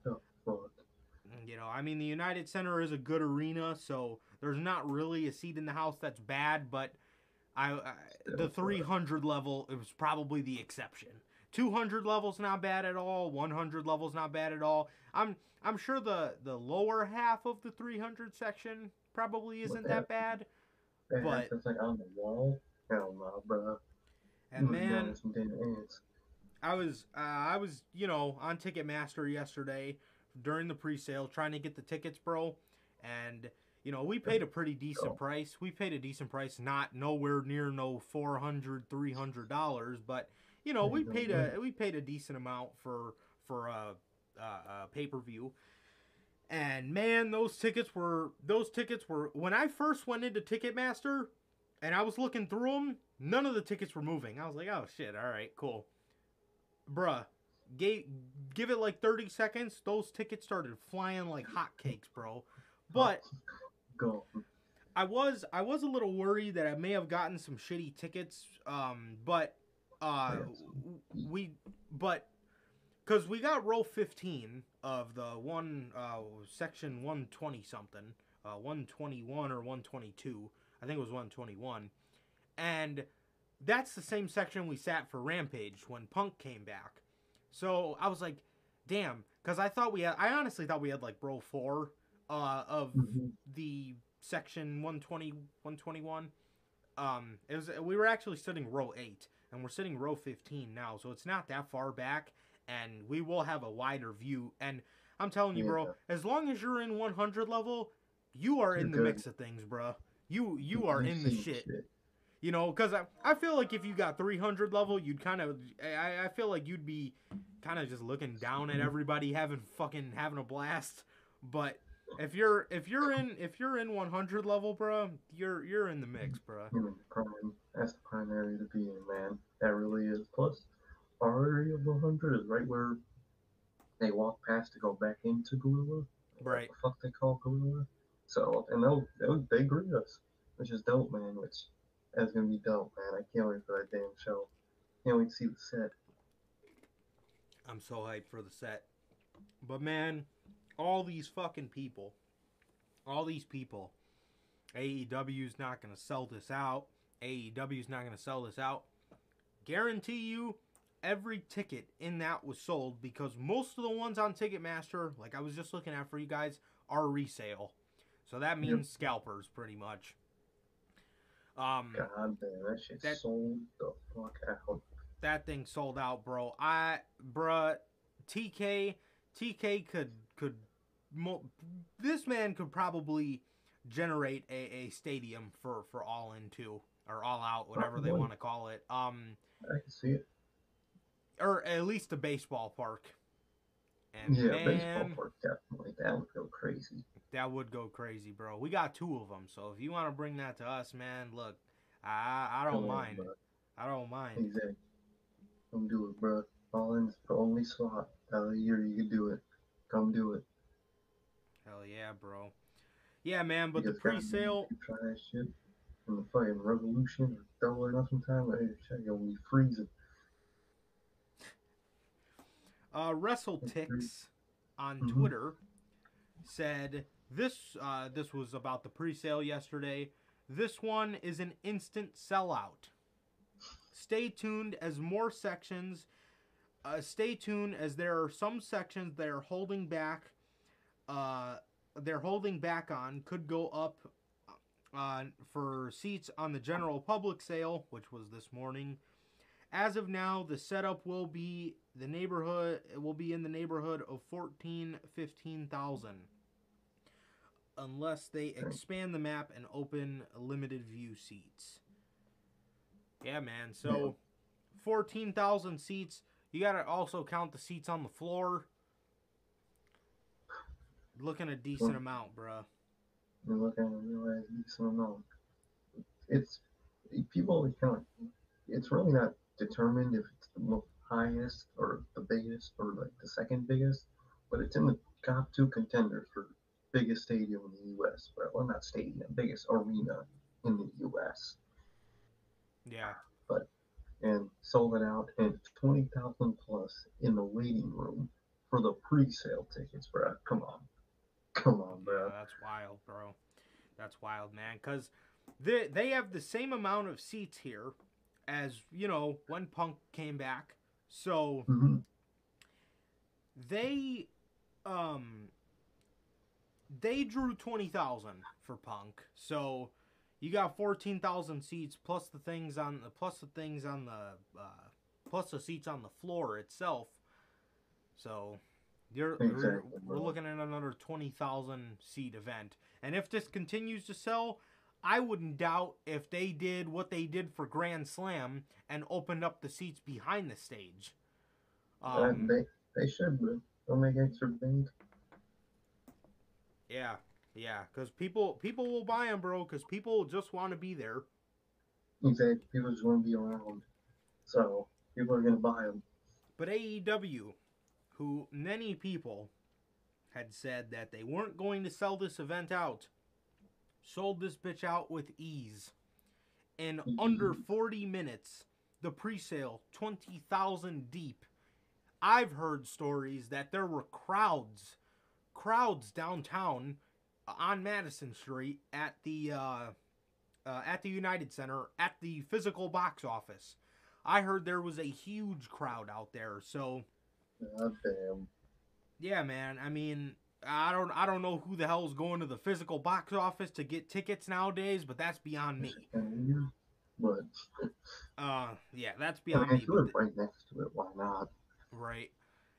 You know, I mean, the United Center is a good arena, so there's not really a seat in the house that's bad, but I, I the 300 level it was probably the exception. 200 levels not bad at all. 100 levels not bad at all. I'm I'm sure the the lower half of the 300 section probably isn't that bad. That But- that's like on the wall. Hell no, bro. And man, some damn ants. I was uh, I was you know on Ticketmaster yesterday during the pre-sale trying to get the tickets, bro, and you know we paid a pretty decent price. We paid a decent price, not nowhere near no 400 300 dollars, but you know we paid a we paid a decent amount for for a, a, a pay-per-view. And man, those tickets were those tickets were when I first went into Ticketmaster and I was looking through them, none of the tickets were moving. I was like, "Oh shit, all right, cool." Bruh, gave, give it like 30 seconds, those tickets started flying like hotcakes, bro. But Go. I was I was a little worried that I may have gotten some shitty tickets, um, but uh, we but because we got row 15 of the one uh, section 120 something, uh, 121 or 122, I think it was 121, and that's the same section we sat for Rampage when Punk came back. So I was like, damn, because I thought we had, I honestly thought we had like row four uh, of Mhm. the section 120 121 um it was we were actually sitting row 8 and we're sitting row 15 now so it's not that far back and we will have a wider view and i'm telling you bro as long as you're in 100 level you are in You're the good. mix of things bro you you are in the shit you know because I, I feel like if you got 300 level you'd kind of I, I feel like you'd be kind of just looking down at everybody having fucking having a blast but if you're if you're in if you're in 100 level bro you're you're in the mix bro You're in the prime. That's the prime area to be in, man. That really is. Plus, area of 100 is right where they walk past to go back into Gorilla. Right. What the fuck they call Gorilla. So, and they'll, they'll they greet us, which is dope, man. Which that's gonna be dope, man. I can't wait for that damn show. Can't wait to see the set. i'm so hyped for the set but man all these fucking people all these people aew's not gonna sell this out aew's not gonna sell this out guarantee you every ticket in that was sold because most of the ones on ticketmaster like i was just looking at for you guys are resale so that means scalpers pretty much um God damn, that shit That- sold the fuck out. that thing sold out, bro. I, bruh, TK, TK could could, mo- this man could probably generate a, a stadium for for all in two or all out, whatever they want to call it. Um, I can see it. Or at least a baseball park. And Yeah, man, baseball park definitely. That would go crazy. that would go crazy, bro. We got two of them, so if you want to bring that to us, man, look, I I don't Come mind. bro. I don't mind. Exactly. Come do it, bro. All in's the only slot out of the year you can do it. Come do it. Hell yeah, bro. Yeah, man, but You the pre-sale. Try that shit in the fucking revolution or double or nothing time. Shit, you'll be freezing. Uh, WrestleTix on Mhm. Twitter said this. Uh, this was about the pre-sale yesterday. This one is an instant sellout. Stay tuned as more sections. Uh, stay tuned as there are some sections that are holding back. Uh, they're holding back on could go up. Uh, for seats on the general public sale, which was this morning. As of now, the setup will be the neighborhood it will be in the neighborhood of 14 15,000 unless they expand the map and open limited view seats. Yeah, man. So 14,000 seats. You got to also count the seats on the floor. Looking a decent Sure. amount, bruh. You look at realize decent amount. It's people always kind. It's really not determined if it's the highest or the biggest or like the second biggest, but it's in the top two contenders for biggest stadium in the U.S. Well, well, not stadium, biggest arena in the U.S. Yeah. But and sold it out and 20,000 plus in the waiting room for the pre-sale tickets, bro. Come on. Come on, bro. Yeah, oh, that's wild, bro. That's wild, man. Because they they have the same amount of seats here as you know when Punk came back. So hmm they um they drew 20,000 for Punk. So you got 14,000 seats plus the things on the plus the things on the uh, plus the seats on the floor itself. So you're we're, we're looking at another 20,000 seat event. And if this continues to sell, I wouldn't doubt if they did what they did for Grand Slam and opened up the seats behind the stage. Um, they they should, bro. They'll make extra bank. Yeah, yeah, because people people will buy them, bro. Because people just want to be there. Exactly. People just want to be around. So people are gonna buy them. But AEW, who many people had said that they weren't going to sell this event out, sold this bitch out with ease. In under 40 minutes, the pre-sale 20,000 deep. I've heard stories that there were crowds, crowds downtown on Madison Street at the uh, uh, at the United Center at the physical box office. I heard there was a huge crowd out there. So God damn. yeah, man. I mean, I don't I don't know who the hell is going to the physical box office to get tickets nowadays, but that's beyond me. But Uh, yeah, that's I beyond mean, me. but right next to it, why not? Right.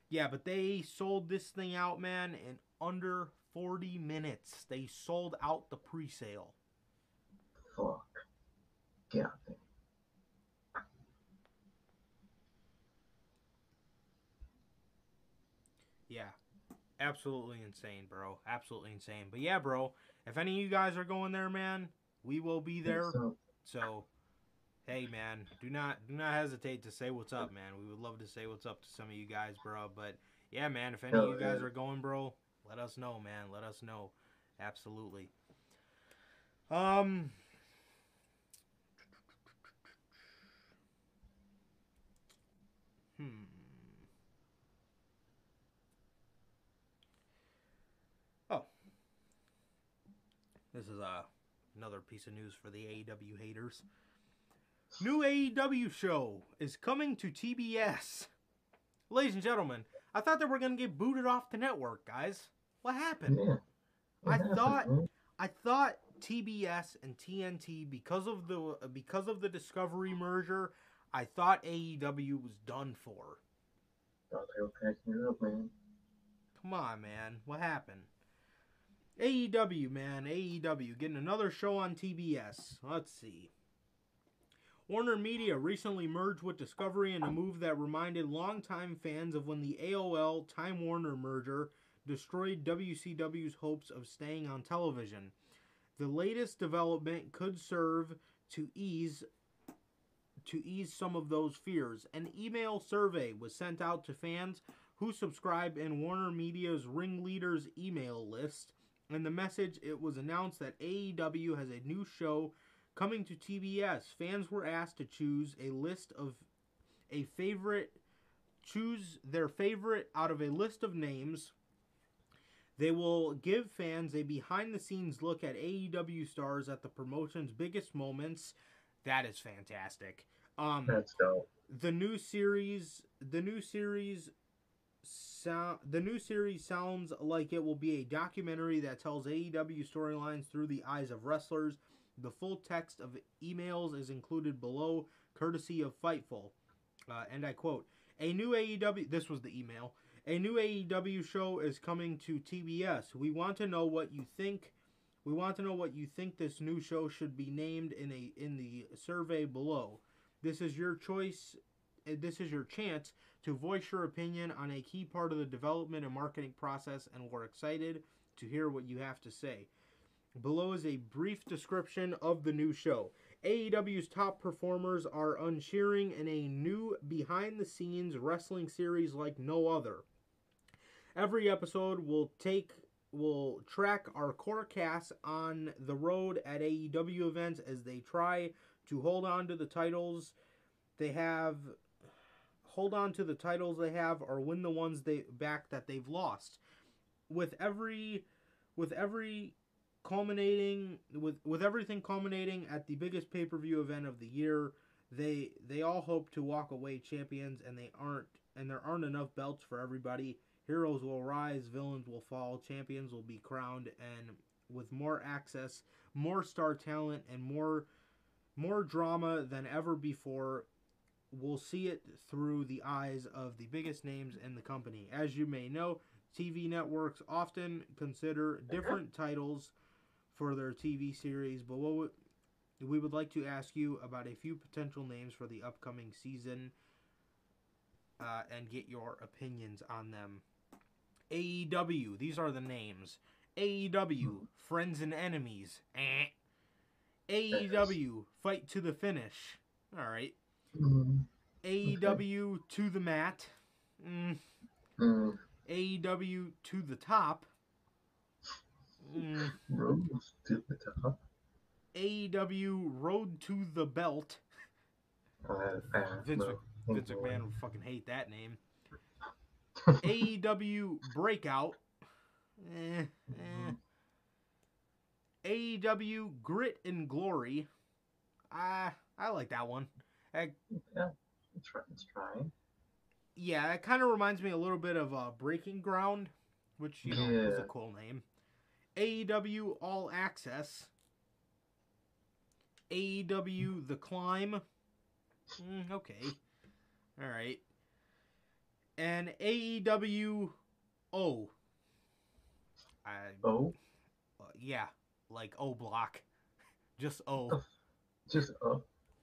Yeah, but they sold this thing out, man, in under 40 minutes. They sold out the pre-sale. Fuck. Yeah. Absolutely insane, bro. Absolutely insane. But yeah, bro, if any of you guys are going there, man, we will be there. So, So, hey, man, do not do not hesitate to say what's up, man. We would love to say what's up to some of you guys, bro. But yeah, man, if any of you guys are going, bro, let us know, man. Let us know. Absolutely. Um. Hmm. Oh. This is uh, another piece of news for the AEW haters. New AEW show is coming to TBS. Ladies and gentlemen, I thought they were going to get booted off the network, guys. What happened? yeah. I happened, thought-? I thought TBS and TNT because of the because of the Discovery merger, I thought AEW was done for. Thought they were packing it up, man. Come on, man. What happened? AEW, man. AEW getting another show on TBS. Let's see. Warner Media recently merged with Discovery in a move that reminded longtime fans of when the AOL Time Warner merger destroyed WCW's hopes of staying on television. The latest development could serve to ease to ease some of those fears. An email survey was sent out to fans who subscribe in Warner Media's ringleaders email list. In the message, it was announced that AEW has a new show coming to TBS. Fans were asked to choose a list of a favorite, choose their favorite out of a list of names. They will give fans a behind the scenes look at AEW stars at the promotion's biggest moments. That is fantastic. Um, That's dope. the new series the new series sound the new series sounds like it will be a documentary that tells AEW storylines through the eyes of wrestlers. The full text of emails is included below, courtesy of Fightful. Uh, and I quote: "A new AEW. This was the email. A new AEW show is coming to TBS. We want to know what you think. We want to know what you think this new show should be named in a in the survey below. This is your choice. This is your chance to voice your opinion on a key part of the development and marketing process, and we're excited to hear what you have to say. Below is a brief description of the new show. AEW's top performers are unshearing in a new behind the scenes wrestling series like no other. Every episode will take will track our core cast on the road at AEW events as they try to hold on to the titles they have hold on to the titles they have or win the ones they back that they've lost with every with every culminating with with everything culminating at the biggest pay-per-view event of the year, they they all hope to walk away champions and they aren't and there aren't enough belts for everybody. Heroes will rise, villains will fall, champions will be crowned and with more access, more star talent and more more drama than ever before, we'll see it through the eyes of the biggest names in the company. As you may know, TV networks often consider different titles for their TV series, but what we would like to ask you about a few potential names for the upcoming season uh, and get your opinions on them. AEW, these are the names. AEW, Friends and Enemies. Eh. AEW, Fight to the Finish. All right. Mm, AEW to the mat. Mm. mm, AEW to the top. Mm. Rose to the top. AEW Road to the Belt. Uh, uh, Vince, no. Vince McMahon would fucking hate that name. AEW Breakout. Eh, eh. AEW Grit and Glory. Ah, I like that one. Yeah, let's try. Yeah, it kind of reminds me a little bit of uh, Breaking Ground, which you know is a cool name. AEW All Access. AEW The Climb. Mm, okay. All right. And AEW O. I, Oh, uh, yeah, like O Block. Just O. just up.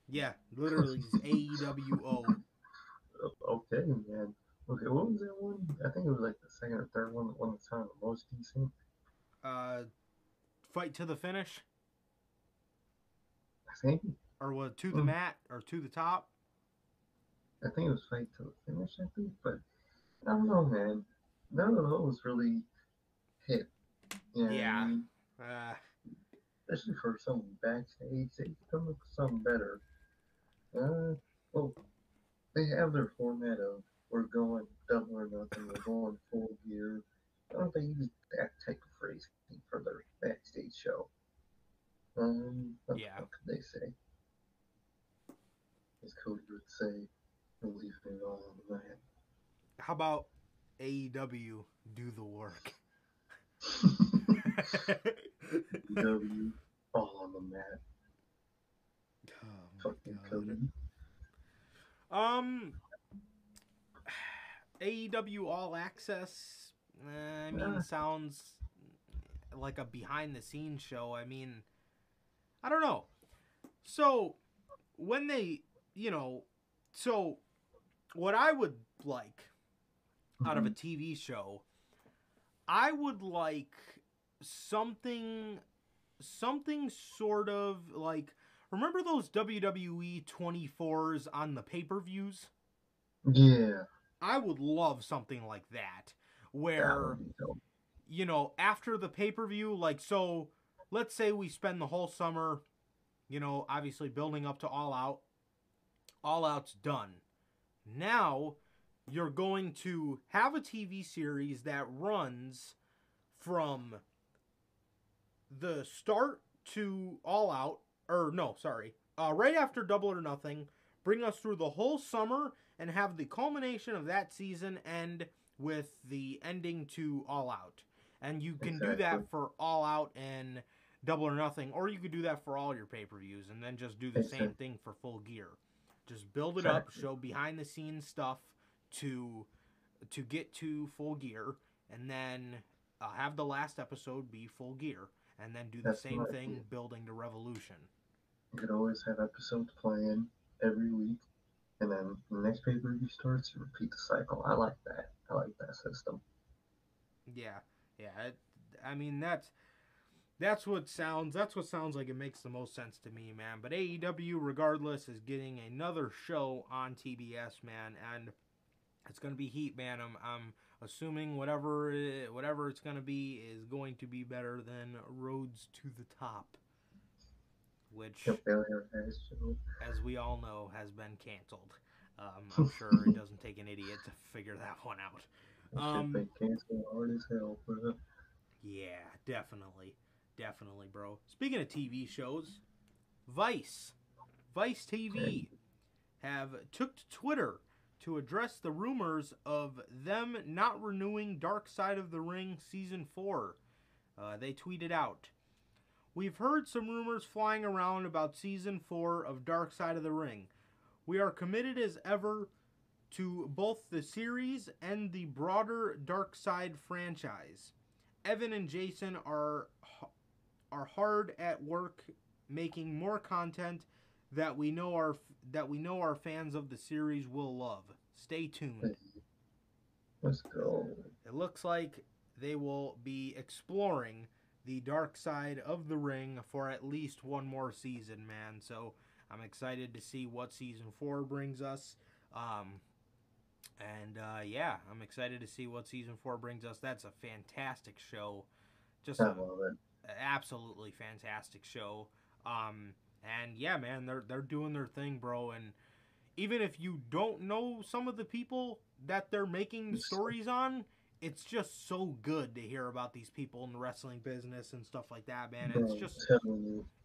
Yeah, literally just AEW O. Okay, man. Okay, what was that one? I think it was like the second or third one, the one that sounded the most decent. Uh, fight to the finish. I think. or what to the Mm. mat or to the top. I think it was fight to the finish. I think, but I don't know, man. None of those really hit. You know what I Yeah. mean? Uh, especially for some backstage, they come up with something better. Uh, well, they have their format of we're going double or nothing, we're going full gear. I don't think they use that type of phrasing for their backstage show. Um, what, Yeah. what could they say? As Cody would say, it all on the mat. how about AEW do the work? W, all on the mat. Fucking God. Um, AEW All Access. uh, I mean, Yeah. sounds like a behind the scenes show. I mean, I don't know. So when they, you know, so what I would like out of a TV show, I would like something something sort of like remember those WWE 24s on the pay-per-views? Yeah. I would love something like that where you know, after the pay per view, like, so let's say we spend the whole summer, you know, obviously building up to All Out. All Out's done. Now you're going to have a TV series that runs from the start to All Out, or no, sorry, uh, right after Double or Nothing, bring us through the whole summer and have the culmination of that season end with the ending to All Out. And you can do that for All Out and Double or Nothing, or you could do that for all your pay per views and then just do the same thing for full gear. Just build it up, show behind the scenes stuff to to get to full gear, and then uh, have the last episode be full gear, and then do the That's same thing did. building to Revolution. You could always have episodes playing every week, and then the next pay per view starts, you repeat the cycle. I like that. I like that system. Yeah, yeah. It, I mean that's that's what sounds that's what sounds like it makes the most sense to me, man. But AEW, regardless, is getting another show on TBS, man, and it's gonna be heat, man. I'm I'm assuming whatever it, whatever it's gonna be is going to be better than Rhodes to the Top, which, The failure has show. as we all know, has been canceled. Um, I'm sure it doesn't take an idiot to figure that one out. Um, canceled hard as hell, bro. Yeah, definitely. Definitely, bro. Speaking of TV shows, Vice, Vice TV have took to Twitter to address the rumors of them not renewing Dark Side of the Ring season 4. Uh, they tweeted out, We've heard some rumors flying around about season 4 of Dark Side of the Ring. We are committed as ever to both the series and the broader Dark Side franchise. Evan and Jason are are hard at work making more content that we know our that we know our fans of the series will love. Stay tuned. Let's go. It looks like they will be exploring the dark side of the ring for at least one more season, man. So I'm excited to see what season four brings us. Um, and uh, yeah, I'm excited to see what season four brings us. That's a fantastic show. Just I a, love it. absolutely fantastic show. Um, and yeah, man, they're they're doing their thing, bro. And even if you don't know some of the people that they're making stories on, it's just so good to hear about these people in the wrestling business and stuff like that, man. Bro, It's just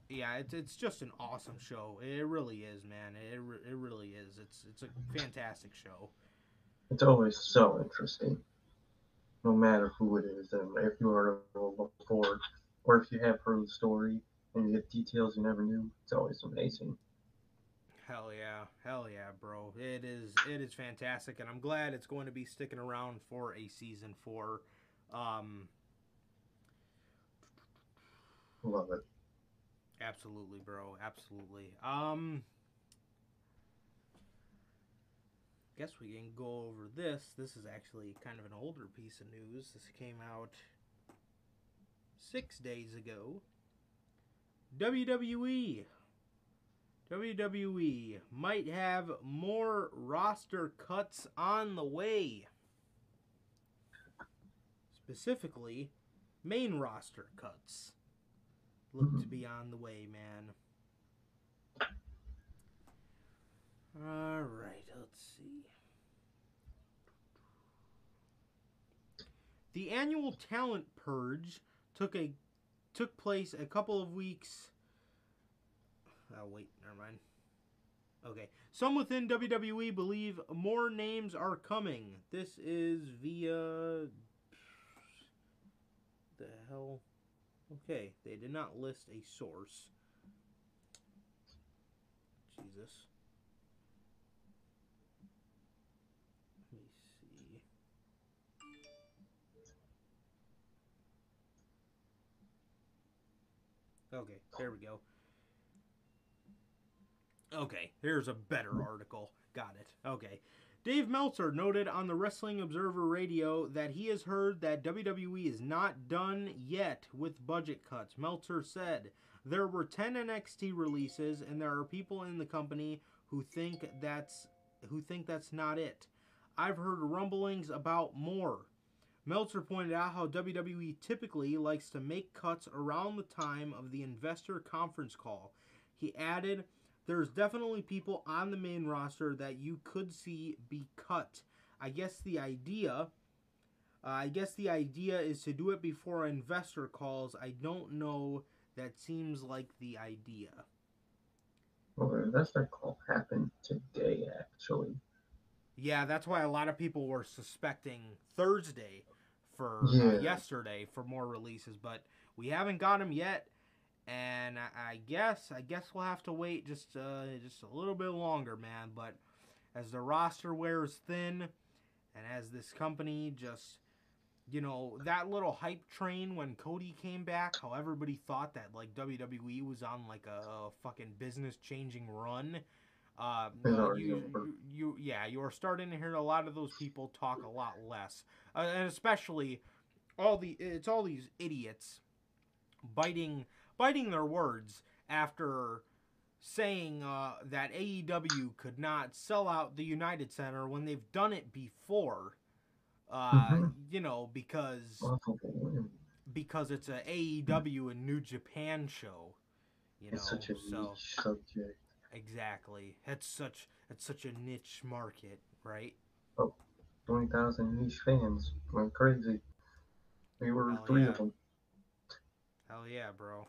yeah, it's it's just an awesome show. It really is, man. It re- it really is. It's it's a fantastic show. It's always so interesting. No matter who it is, and if you it before, or if you have heard the story and you get details you never knew, it's always amazing. Hell yeah, hell yeah, bro! It is it is fantastic, and I'm glad it's going to be sticking around for a season four. Um, Love it. absolutely, bro, absolutely. Um, guess we can go over this. This is actually kind of an older piece of news. This came out six days ago. WWE. WWE might have more roster cuts on the way. Specifically, main roster cuts look to be on the way, man. All right, let's see. The annual talent purge took a took place a couple of weeks. Oh wait, never mind. Okay, some within WWE believe more names are coming. This is via the hell. Okay, they did not list a source. Jesus. Okay, there we go. Okay, here's a better article. Got it. Okay. Dave Meltzer noted on the Wrestling Observer Radio that he has heard that WWE is not done yet with budget cuts. Meltzer said, There were 10 NXT releases and there are people in the company who think that's who think that's not it. I've heard rumblings about more. Meltzer pointed out how WWE typically likes to make cuts around the time of the investor conference call. He added, There's definitely people on the main roster that you could see be cut. I guess the idea. Uh, I guess the idea is to do it before investor calls. I don't know. That seems like the idea. Well, the investor call happened today, actually. Yeah, that's why a lot of people were suspecting Thursday for uh, yesterday for more releases, but we haven't got them yet. And I, I guess I guess we'll have to wait just uh, just a little bit longer, man. But as the roster wears thin, and as this company just you know that little hype train when Cody came back, how everybody thought that like WWE was on like a, a fucking business changing run. It's already you, you, you, yeah, you are starting to hear a lot of those people talk a lot less, uh, and especially all the it's all these idiots biting biting their words after saying uh, that AEW could not sell out the United Center when they've done it before. Uh, Mhm. You know, because because it's a AEW and New Japan show. You know, such a so subject. Exactly, it's such it's such a niche market, right? Oh, 20,000 niche fans went crazy. We were Hell three yeah. of them. Hell yeah, bro.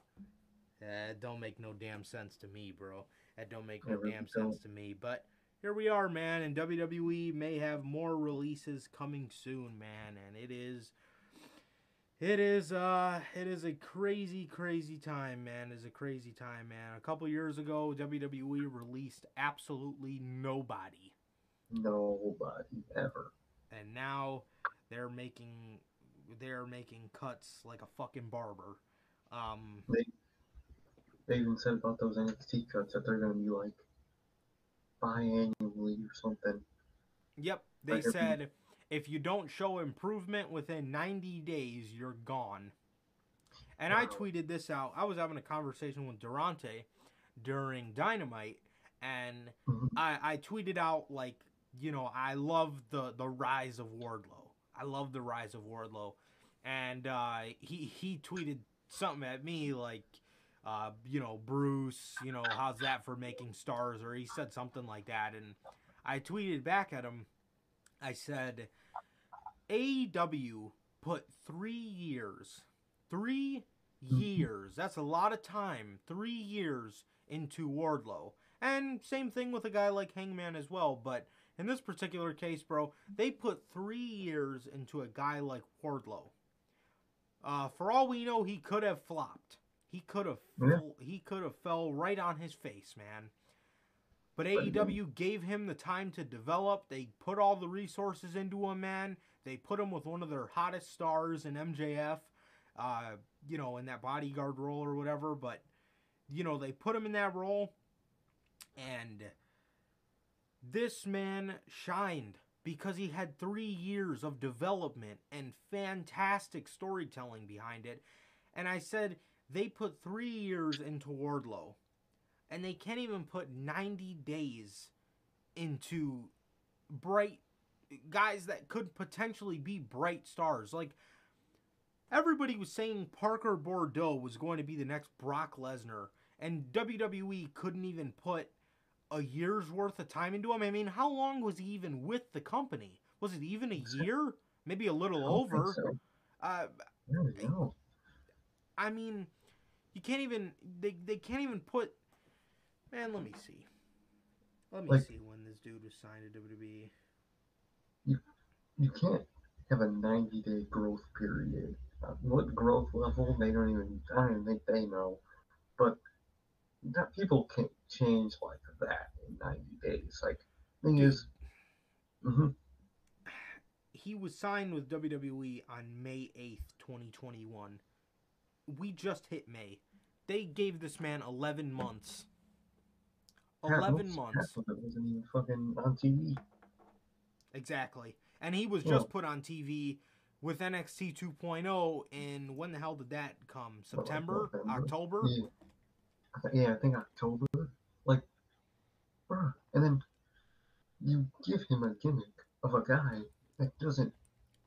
That don't make no damn sense to me, bro. That don't make no really damn don't. sense to me. But here we are, man, and WWE may have more releases coming soon, man, and it is it is uh it is a crazy crazy time, man. It is a crazy time, man. A couple years ago, WWE released absolutely nobody. Nobody ever. And now they're making they're making cuts like a fucking barber. Um They even said about those NXT cuts that they're gonna be like biannually or something. Yep, they Like, said if you don't show improvement within 90 days, you're gone. And I tweeted this out. I was having a conversation with Durante during Dynamite, and Mhm. I, I tweeted out like, you know, I love the the rise of Wardlow. I love the rise of Wardlow, and uh, he he tweeted something at me like, uh, you know, Bruce, you know, how's that for making stars? Or he said something like that, and I tweeted back at him. I said, AEW put three years, three years. That's a lot of time. Three years into Wardlow. And same thing with a guy like Hangman as well. But in this particular case, bro, they put three years into a guy like Wardlow. Uh, for all we know, he could have flopped. He could have Yeah. he could have fell right on his face, man. But But AEW gave him the time to develop. They put all the resources into him, man. They put him with one of their hottest stars in MJF, uh, you know, in that bodyguard role or whatever. But, you know, they put him in that role. And this man shined because he had three years of development and fantastic storytelling behind it. And I said, they put three years into Wardlow and they can't even put 90 days into bright guys that could potentially be bright stars. Like everybody was saying Parker Boudreaux was going to be the next Brock Lesnar and WWE couldn't even put a year's worth of time into him. I mean, how long was he even with the company? Was it even a year? Maybe a little I don't think over. so. Uh, I don't know. I mean, you can't even they they can't even put. Man, let me see. Let me Like- see when this dude was signed to WWE. You you can't have a 90 day growth period. Uh, what growth level? They don't even. I don't even think they know. But that people can't change like that in 90 days. Like thing is, hmm He was signed with WWE on May eighth, twenty twenty one. We just hit May. They gave this man eleven months. Eleven months. Half it wasn't even fucking on TV. Exactly. And he was just put on TV with NXT 2.0 in when the hell did that come? September? October? Yeah. I yeah, I think October. Like, bruh. And then you give him a gimmick of a guy that doesn't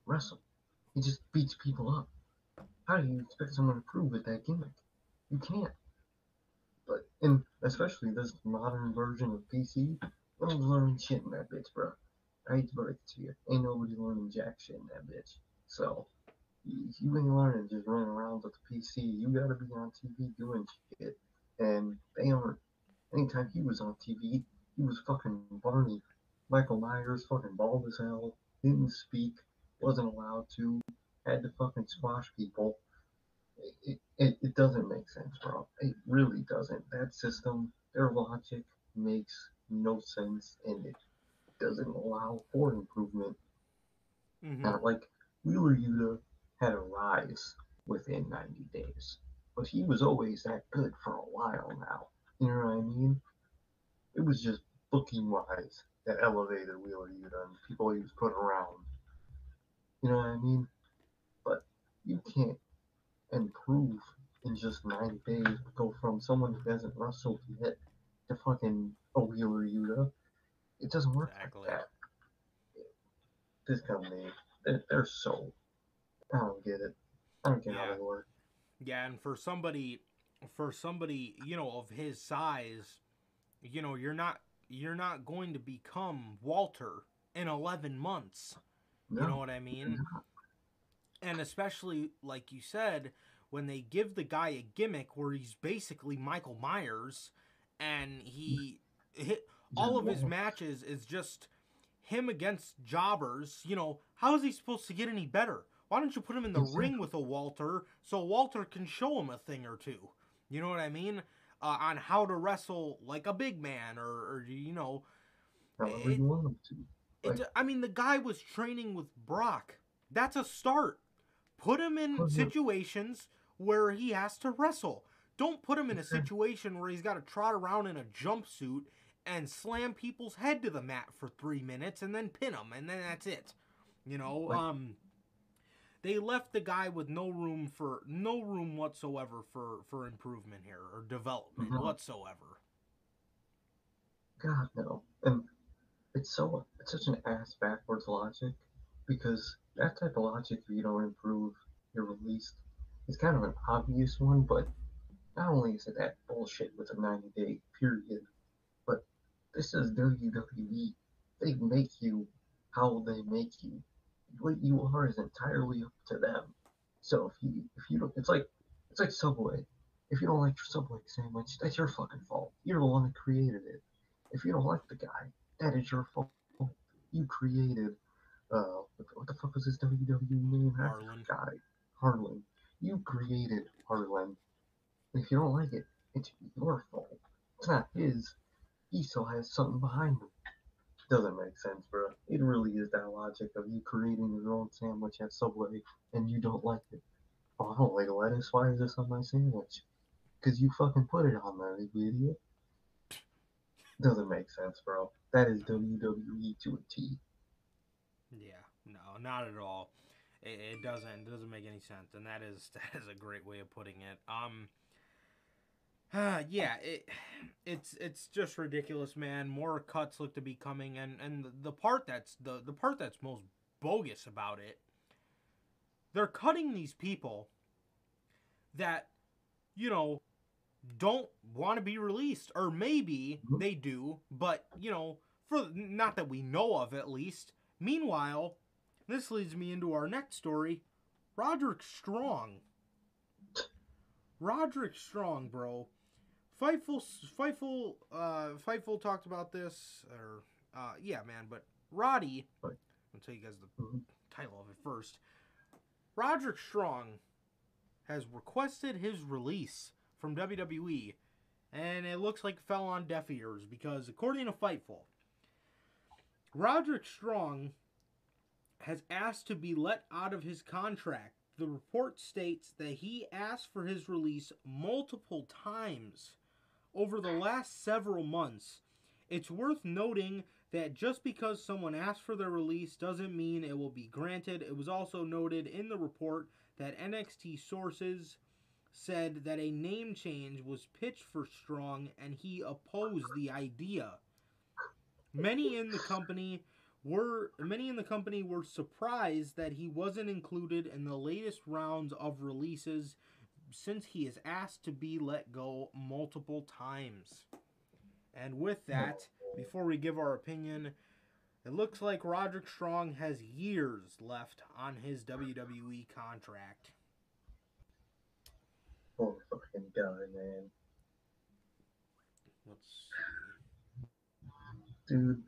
wrestle. He just beats people up. How do you expect someone to prove with that gimmick? You can't. But, and especially this modern version of PC, no one's learning shit in that bitch, bro. I hate to you. Ain't nobody learning jack shit in that bitch. So, you you ain't learning just running around with the PC. You gotta be on TV doing shit. And they aren't. Anytime he was on TV, he was fucking Barney. Michael Myers, fucking bald as hell, didn't speak, wasn't allowed to, had to fucking squash people. It, it, it doesn't make sense, bro. It really doesn't. That system, their logic makes no sense, and it doesn't allow for improvement. Mhm. Not like Wheeler Yuta had a rise within 90 days, but he was always that good for a while now. You know what I mean? It was just booking wise that elevated Wheeler Yuta and people he was putting around. You know what I mean? But you can't improve in just 90 days. Go from someone who hasn't wrestled yet to fucking a Wheeler Yuta. It doesn't work Exactly. like that. This company, they're, they're so. I don't get it. I don't get how they work. Yeah, and for somebody for somebody, you know, of his size, you know, you're not you're not going to become Walter in 11 months. No, You know what I mean? And especially like you said, when they give the guy a gimmick where he's basically Michael Myers and he hit all of his matches is just him against jobbers. You know, how is he supposed to get any better? Why don't you put him in the exactly. ring with a Walter so Walter can show him a thing or two? You know what I mean? Uh, on how to wrestle like a big man, or, or you know, it, it, I mean, the guy was training with Brock. That's a start. Put him in situations where he has to wrestle. Don't put him in a situation where he's got to trot around in a jumpsuit and slam people's head to the mat for three minutes and then pin them, and then that's it. You know, um, they left the guy with no room for no room whatsoever for for improvement here or development mm-hmm. whatsoever. God no, and it's so it's such an ass backwards logic because that type of logic, if you don't improve, you're released. It's kind of an obvious one, but not only is it that bullshit with a 90 day period, this is WWE. They make you how they make you. What you are is entirely up to them. So if you if you don't, it's like it's like Subway. If you don't like your Subway sandwich, that's your fucking fault. You're the one that created it. If you don't like the guy, that is your fault. You created uh what, the fuck was his WWE name? Harland. Guy. Harland. You created Harland. If you don't like it, it's your fault. It's not his. He still has something behind him. Doesn't make sense, bro. It really is that logic of you creating your own sandwich at Subway and you don't like it. Oh, I don't like lettuce. Why is this on my sandwich? Because you fucking put it on there, you idiot. Doesn't make sense, bro. That is WWE to a T. Yeah, no, not at all. It, it doesn't it doesn't make any sense, and that is that is a great way of putting it. Um, uh, yeah, it it's it's just ridiculous, man. More cuts look to be coming, and and the part that's the the part that's most bogus about it, they're cutting these people that, you know, don't want to be released, or maybe mm-hmm. they do, but you know, for not that we know of at least. Meanwhile, this leads me into our next story, Roderick Strong. Roderick Strong, bro. Fightful, Fightful, uh, Fightful talked about this, or uh, yeah, man. But Roddy, I'll tell you guys the mm-hmm. title of it first. Roderick Strong has requested his release from WWE, and it looks like it fell on deaf ears because, according to Fightful, Roderick Strong has asked to be let out of his contract. The report states that he asked for his release multiple times over the last several months. It's worth noting that just because someone asked for their release doesn't mean it will be granted. It was also noted in the report that NXT sources said that a name change was pitched for Strong and he opposed the idea. Many in the company were many in the company were surprised that he wasn't included in the latest rounds of releases since he is asked to be let go multiple times. And with that, before we give our opinion, it looks like Roderick Strong has years left on his WWE contract. Poor fucking guy, man. Let's see. Dude,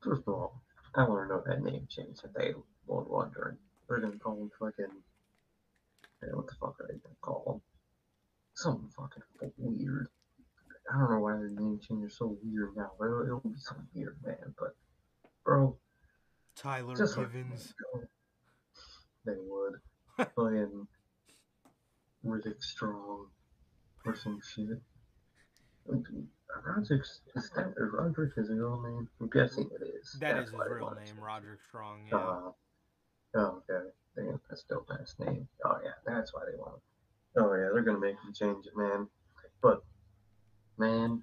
first of all, I want to know that name change that they were wondering. They're gonna call him fucking. Yeah, what the fuck are they gonna call him? Something fucking weird. I don't know why the name change is so weird now. It'll, it'll be something weird, man. But, bro. Tyler Givens. Like, they would. Playing Riddick Strong or some shit. Roderick is that Roderick is his real name? I'm guessing it is. That that's is his real name, Roderick Strong. Yeah. Uh, oh, okay. Damn, that's dope ass name. Oh yeah, that's why they want him. Oh yeah, they're gonna make him change it, man. But man,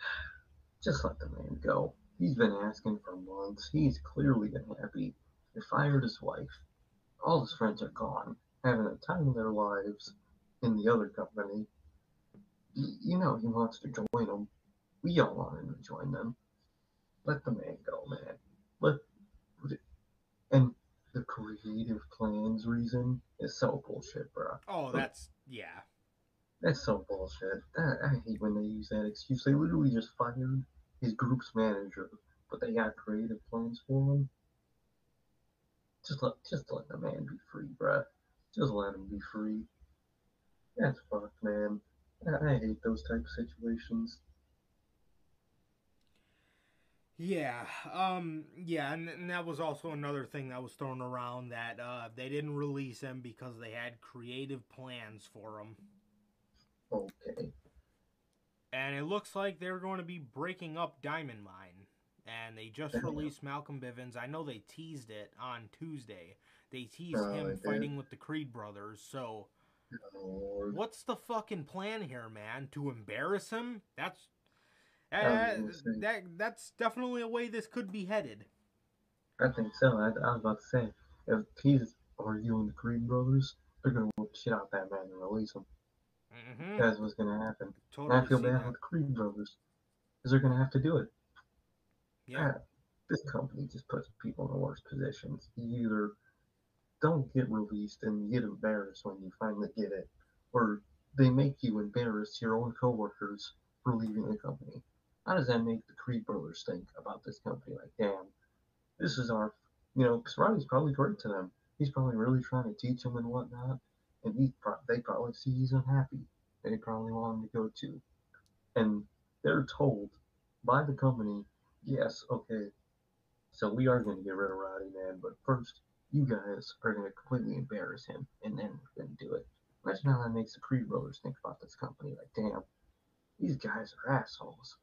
just let the man go. He's been asking for months. He's clearly unhappy. He fired his wife. All his friends are gone, having a time of their lives in the other company you know he wants to join them. We all want him to join them. Let the man go, man. Let the creative plans reason is so bullshit, bro. Oh, that's yeah. That's so bullshit. That, I hate when they use that excuse. They literally just fired his group's manager, but they got creative plans for him. Just let, just let the man be free, bro. Just let him be free. That's fucked, man. I, I hate those type of situations. Yeah, um, yeah, and, and that was also another thing that was thrown around that uh, they didn't release him because they had creative plans for him, Okay. and it looks like they're going to be breaking up Diamond Mine, and they just Damn. released Malcolm Bivens. I know they teased it on Tuesday. They teased they him fighting with the Creed brothers. So, Lord. what's the fucking plan here, man? To embarrass him? That's uh, I was gonna say. that that's definitely a way this could be headed. I think so. I, I was about to say, if he's arguing the Creed brothers, they're gonna whip shit out that man and release him. Mm-hmm. That's what's gonna happen. And I feel bad that. for the Creed brothers because they're gonna have to do it. Yeah. This company just puts people in the worst positions. You either don't get released and get embarrassed when you finally get it, or they make you embarrass your own coworkers for leaving the company. How does that make the Creed brothers think about this company? Like, damn, this is our, you know, because Roddy's probably great to them. He's probably really trying to teach them and whatnot, and he they probably see he's unhappy. They probably want him to go too, and they're told by the company, yes, okay, so we are going to get rid of Roddy, man, but first you guys are going to completely embarrass him, and then we're going to do it. Imagine how that makes the Creed brothers think about this company. Like, damn, these guys are assholes.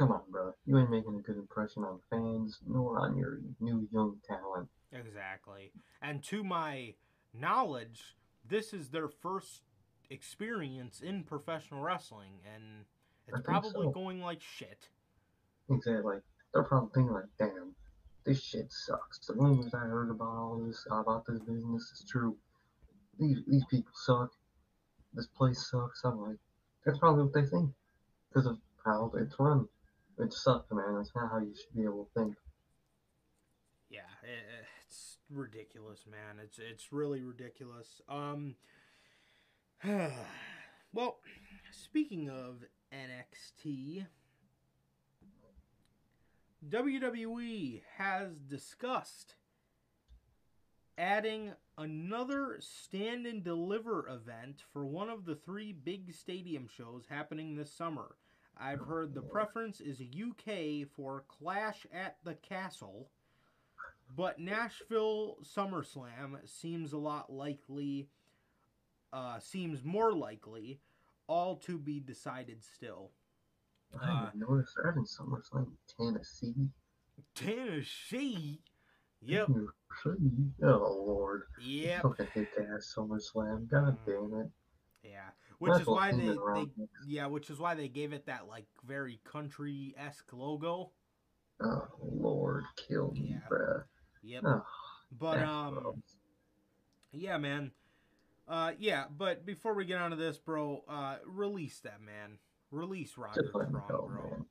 Come on, bro. You ain't making a good impression on fans, nor on your new young talent. Exactly. And to my knowledge, this is their first experience in professional wrestling, and it's probably so. going like shit. Exactly. Like, they're probably thinking, like, damn, this shit sucks. The rumors I heard about all this, about this business is true. These, these people suck. This place sucks. I'm like, that's probably what they think. Because of how it's run. It sucks, man. That's not how you should be able to think. Yeah, it's ridiculous, man. It's it's really ridiculous. Um, well, speaking of NXT, WWE has discussed adding another stand and deliver event for one of the three big stadium shows happening this summer. I've heard the preference is UK for Clash at the Castle, but Nashville SummerSlam seems a lot likely, uh, seems more likely, all to be decided still. I didn't notice they're having SummerSlam Tennessee. Tennessee? Yep, Tennessee. Oh, Lord. yep. Fucking hate ass SummerSlam. God Mm. damn it. Yeah, which is why they, they yeah, which is why they gave it that like very country esque logo. Oh, Lord. Kill me, Yeah. bruh. Yep. Oh, But um, gross. yeah, man. Uh, yeah, but before we get onto this, bro, uh, release that man. Release Roderick Just let him Strong, go, bro. man.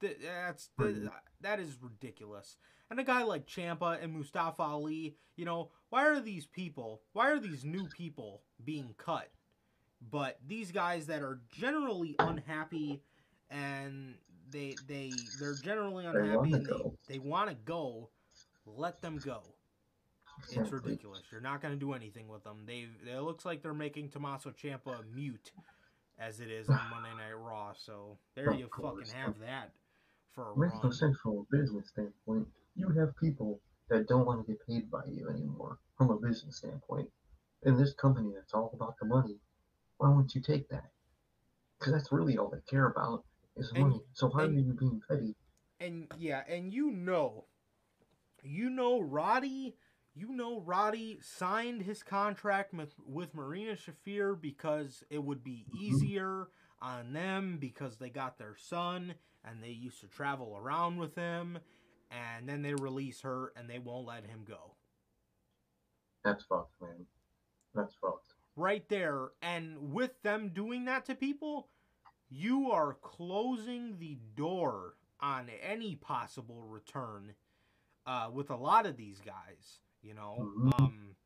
That's Please. that is ridiculous. And a guy like Ciampa and Mustafa Ali, you know, why are these people? Why are these new people being cut? But these guys that are generally unhappy and they they they're generally unhappy wanna and they, go. they want to go, let them go. It's ridiculous. You're not going to do anything with them. They it looks like they're making Tommaso Ciampa mute as it is on Monday Night Raw. So there Of you course. fucking have that for a Makes no run. sense from a business standpoint. You have people that don't want to get paid by you anymore from a business standpoint. In this company that's all about the money, why wouldn't you take that? Because that's really all they care about is And- money. So why and- are you being petty? And yeah, and you know, you know, Roddy, you know, Roddy signed his contract with, with Marina Shafir because it would be mm-hmm. easier on them because they got their son and they used to travel around with him, and then they release her and they won't let him go. That's fucked, man. That's fucked. Right there. And with them doing that to people, you are closing the door on any possible return uh, with a lot of these guys. You know, Mhm. um,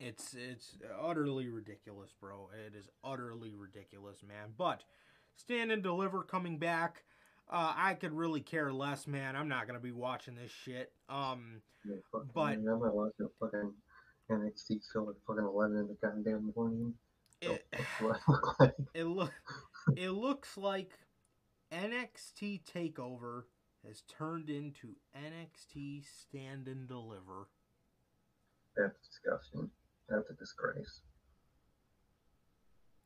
it's it's utterly ridiculous, bro. It is utterly ridiculous, man. But stand and deliver coming back. Uh, I could really care less, man. I'm not gonna be watching this shit. Um, Yeah, But- man, I might watch a fucking NXT show at fucking 11 in the goddamn morning. it, look like. it look it looks like NXT Takeover has turned into NXT Stand and Deliver. That's disgusting. That's a disgrace.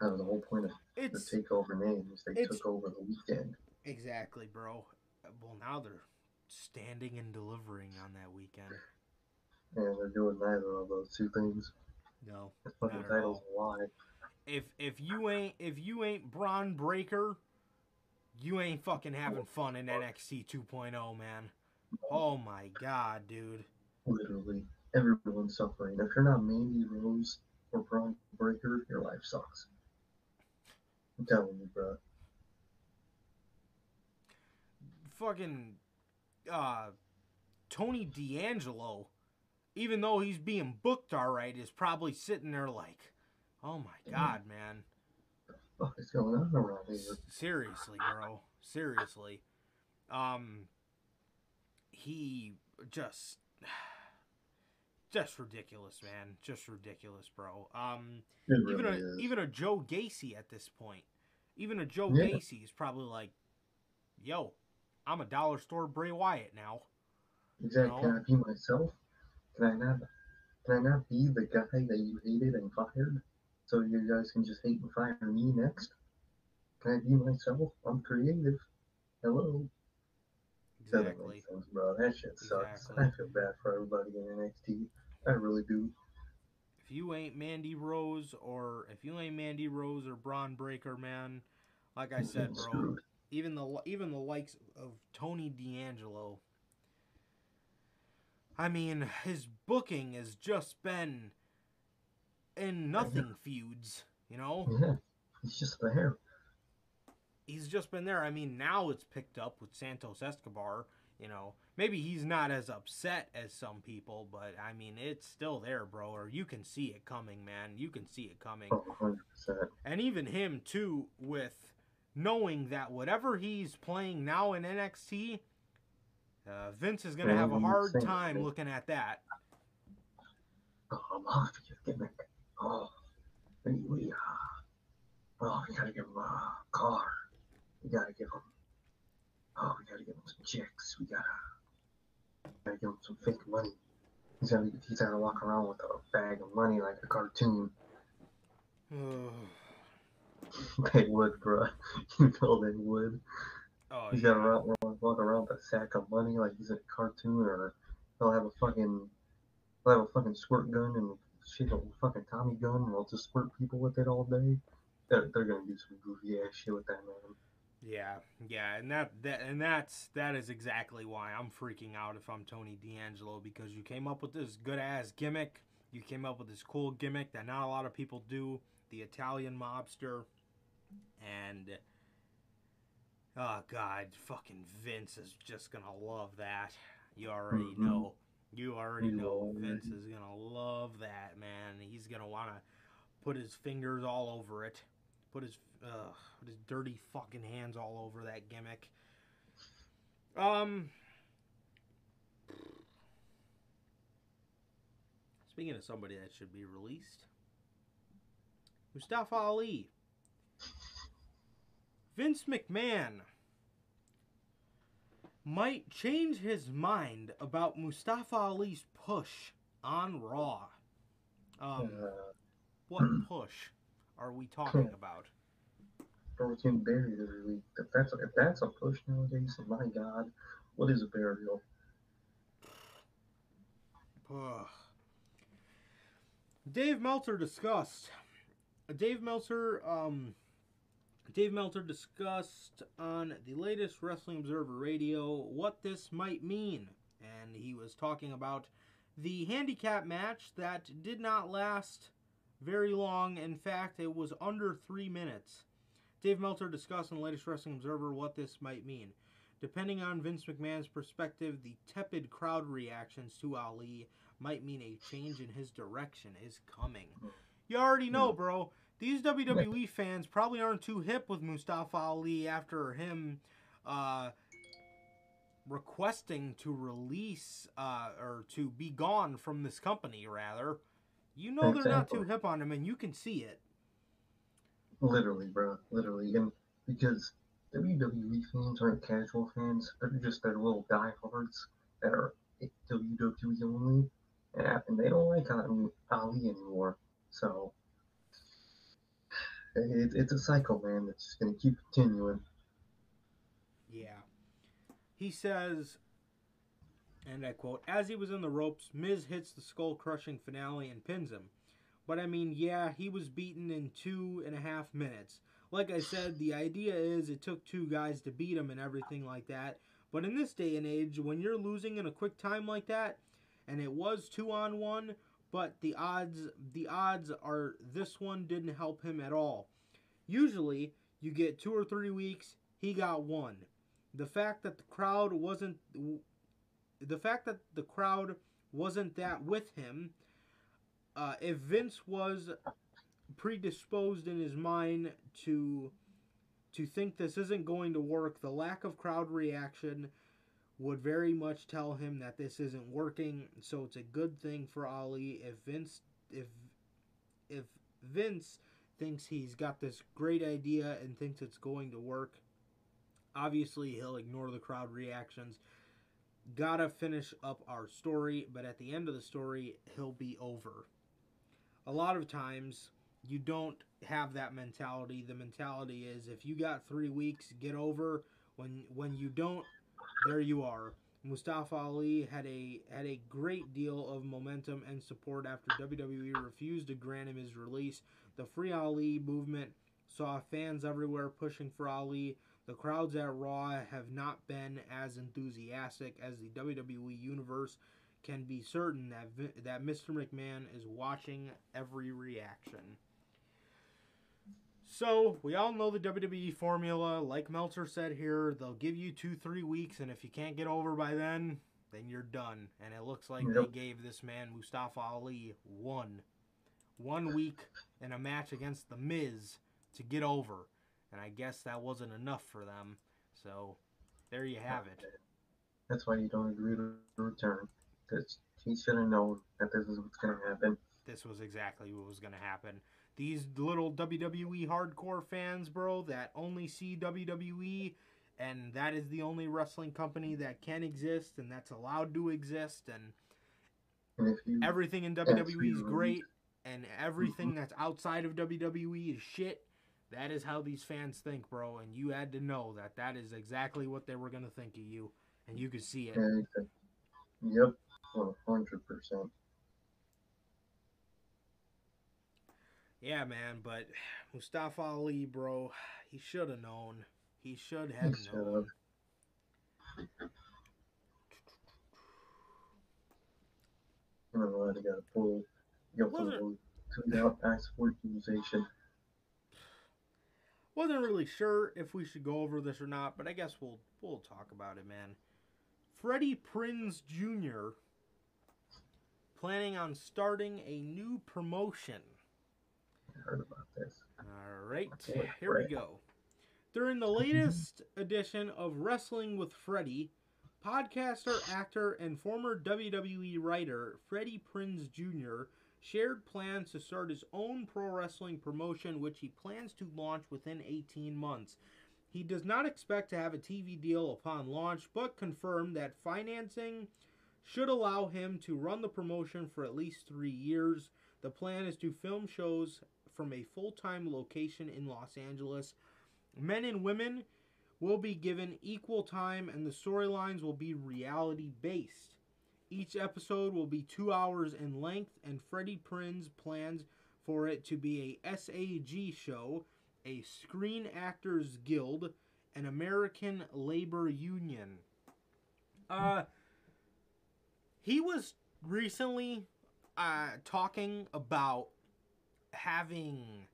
That was the whole point of the It's takeover names. They took over the weekend. exactly, bro. Well, now they're standing and delivering on that weekend. And they're doing neither of those two things. No, The fucking title's a lie. if if you ain't if you ain't Bron Breakker, you ain't fucking having fun in NXT 2.0, man. Oh my god, dude. Literally. Everyone's suffering. If you're not Mandy Rose or Bron Breakker, your life sucks. I'm telling you, bro. fucking uh Tony D'Angelo, even though he's being booked all right, is probably sitting there like, oh my god, man. What is going on around here? Seriously, bro. Seriously. Um he just just ridiculous, man. Just ridiculous, bro. Um It even a is. even a Joe Gacy at this point, even a Joe Yeah. Gacy is probably like, "Yo, I'm a dollar store Bray Wyatt now." Exactly. know? Can I be myself? Can I not? Can I not be the guy that you hated and fired? So you guys can just hate and fire me next? Can I be myself? I'm creative. Hello. Exactly. make sense, bro. That shit sucks. Exactly. I feel bad for everybody in NXT. I really do. If you ain't Mandy Rose or if you ain't Mandy Rose or Bron Breakker, man, like I said, bro, even the even the likes of Tony D'Angelo. I mean, his booking has just been in nothing feuds, you know. Yeah. He's just there. he's just been there. I mean, now it's picked up with Santos Escobar. You know, maybe he's not as upset as some people, but I mean, it's still there, bro. Or you can see it coming, man. You can see it coming. Oh, 100%. And even him, too, with knowing that whatever he's playing now in NXT, uh, Vince is going to have a hard time looking at that. Oh. Oh, we, we, uh, oh, we gotta give him a car. We gotta give him, oh, we gotta give him some chicks. We gotta, gotta give him some fake money. He's gotta, he's gotta walk around with a bag of money like a cartoon. they would, bro. You know they would. Oh, He's yeah. run, run, walk around with a sack of money like he's a cartoon, or he'll have a fucking, he'll have a fucking squirt gun and shit a fucking Tommy gun, and he'll just squirt people with it all day. They're, they're gonna do some goofy ass shit with that man. Yeah, yeah, and that, that and that's that is exactly why I'm freaking out if I'm Tony D'Angelo because you came up with this good ass gimmick. You came up with this cool gimmick that not a lot of people do, the Italian mobster. And oh god, fucking Vince is just gonna love that. You already Mhm. know. You already know, Vince is gonna love that, man. He's gonna wanna put his fingers all over it. Put his uh, put his dirty fucking hands all over that gimmick. Um. Speaking of somebody that should be released, Mustafa Ali. Vince McMahon might change his mind about Mustafa Ali's push on Raw. Um, Uh, what push are we talking about? Broken Barrier this week. If that's if that's a push nowadays, my God, what is a burial? Ugh. Dave Meltzer discussed. Dave Meltzer, um, Dave Meltzer discussed on the latest Wrestling Observer Radio what this might mean, and he was talking about the handicap match that did not last very long. In fact, it was under three minutes. Dave Meltzer discussed in the latest Wrestling Observer what this might mean. Depending on Vince McMahon's perspective, the tepid crowd reactions to Ali might mean a change in his direction is coming. You already know, bro. These WWE fans probably aren't too hip with Mustafa Ali after him uh, requesting to release uh, or to be gone from this company, rather. You know they're not too hip on him, and you can see it. Literally, bro. Literally. And because WWE fans aren't casual fans, they're just their little diehards that are WWE only. And, they don't like Ali anymore. So it, it's a cycle, man, It's just going to keep continuing. Yeah. He says, and I quote, as he was in the ropes, Miz hits the skull crushing finale and pins him. But I mean, yeah, he was beaten in two and a half minutes. Like I said, the idea is it took two guys to beat him and everything like that. But in this day and age, when you're losing in a quick time like that, and it was two on one, but the odds the odds are this one didn't help him at all. Usually, you get two or three weeks. He got one. The fact that the crowd wasn't the fact that the crowd wasn't that with him. Uh, if Vince was predisposed in his mind to to think this isn't going to work, the lack of crowd reaction would very much tell him that this isn't working. So it's a good thing for Ali if Vince if if Vince thinks he's got this great idea and thinks it's going to work. Obviously, he'll ignore the crowd reactions. Gotta finish up our story, but at the end of the story, he'll be over. A lot of times, you don't have that mentality. The mentality is if you got three weeks, get over. When when you don't, there you are. Mustafa Ali had a had a great deal of momentum and support after WWE refused to grant him his release. The Free Ali movement saw fans everywhere pushing for Ali. The crowds at Raw have not been as enthusiastic as the WWE universe can be certain that that Mr. McMahon is watching every reaction. So we all know the WWE formula. Like Meltzer said here, they'll give you two, three weeks, and if you can't get over by then, then you're done. And it looks like Yep. they gave this man Mustafa Ali one, one week in a match against the Miz to get over, and I guess that wasn't enough for them. So there you have it. That's why you don't agree to return. Because he should have known that this is what's going to happen. this was exactly what was going to happen. These little WWE hardcore fans, bro, that only see WWE and that is the only wrestling company that can exist and that's allowed to exist and everything in WWE is great and everything that's outside of WWE is shit. That is how these fans think, bro, and you had to know that that is exactly what they were going to think of you and you could see it. Yep. 100%. Yeah, man, but Mustafa Ali, bro, he should have known. He should have known. I don't know how to get a pull. Go Was it- to tweet out ask for accusation. Wasn't really sure if we should go over this or not, but I guess we'll we'll talk about it, man. Freddie Prinz Jr. planning on starting a new promotion. Heard about this. All right, Okay, here we go. During the latest edition of Wrestling with Freddie, podcaster, actor, and former WWE writer Freddie Prinz Jr. shared plans to start his own pro wrestling promotion, which he plans to launch within 18 months. He does not expect to have a TV deal upon launch, but confirmed that financing should allow him to run the promotion for at least three years. The plan is to film shows from a full time location in Los Angeles. Men and women will be given equal time, and the storylines will be reality based. Each episode will be two hours in length, and Freddie Prinz plans for it to be a SAG show, a Screen Actors Guild, an American Labor Union. Uh, he was recently uh, talking about having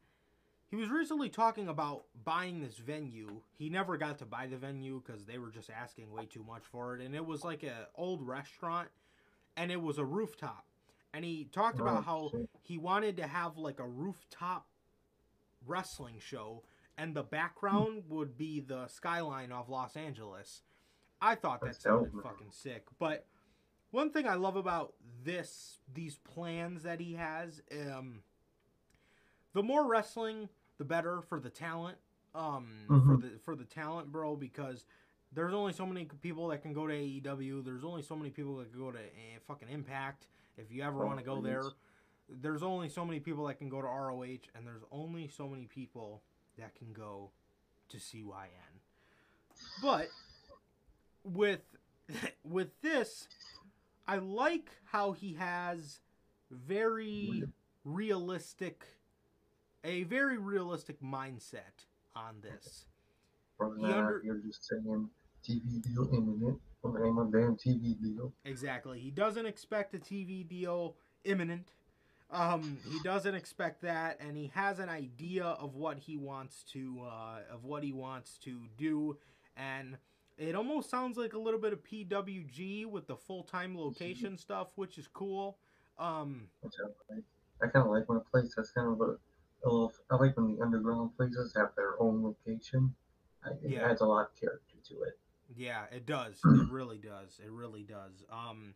he was recently talking about buying this venue. He never got to buy the venue because they were just asking way too much for it, and it was like a old restaurant, and it was a rooftop. And he talked about how shit. he wanted to have like a rooftop wrestling show, and the background would be the skyline of Los Angeles. I thought that That's sounded man. fucking sick. But one thing I love about this, these plans that he has, um, the more wrestling, the better for the talent. Um, for Mhm. the for the talent, bro, because there's only so many people that can go to AEW. There's only so many people that can go to uh, fucking Impact. If you ever Oh, want to go please. there, there's only so many people that can go to ROH, and there's only so many people that can go to CYN. But with with this, I like how he has very realistic, a very realistic mindset on this. From He that, under- you're just saying TV deal imminent. Well, it ain't my damn TV deal. Exactly. He doesn't expect a TV deal imminent. Um, he doesn't expect that, and he has an idea of what he wants to uh, of what he wants to do, and it almost sounds like a little bit of PWG with the full time location stuff, which is cool. Um, Which I like. I kind of like when a place That's kind of a, I like when the underground places have their own location. I, it Yeah. adds a lot of character to it. Yeah, it does. It really does. It really does. Um,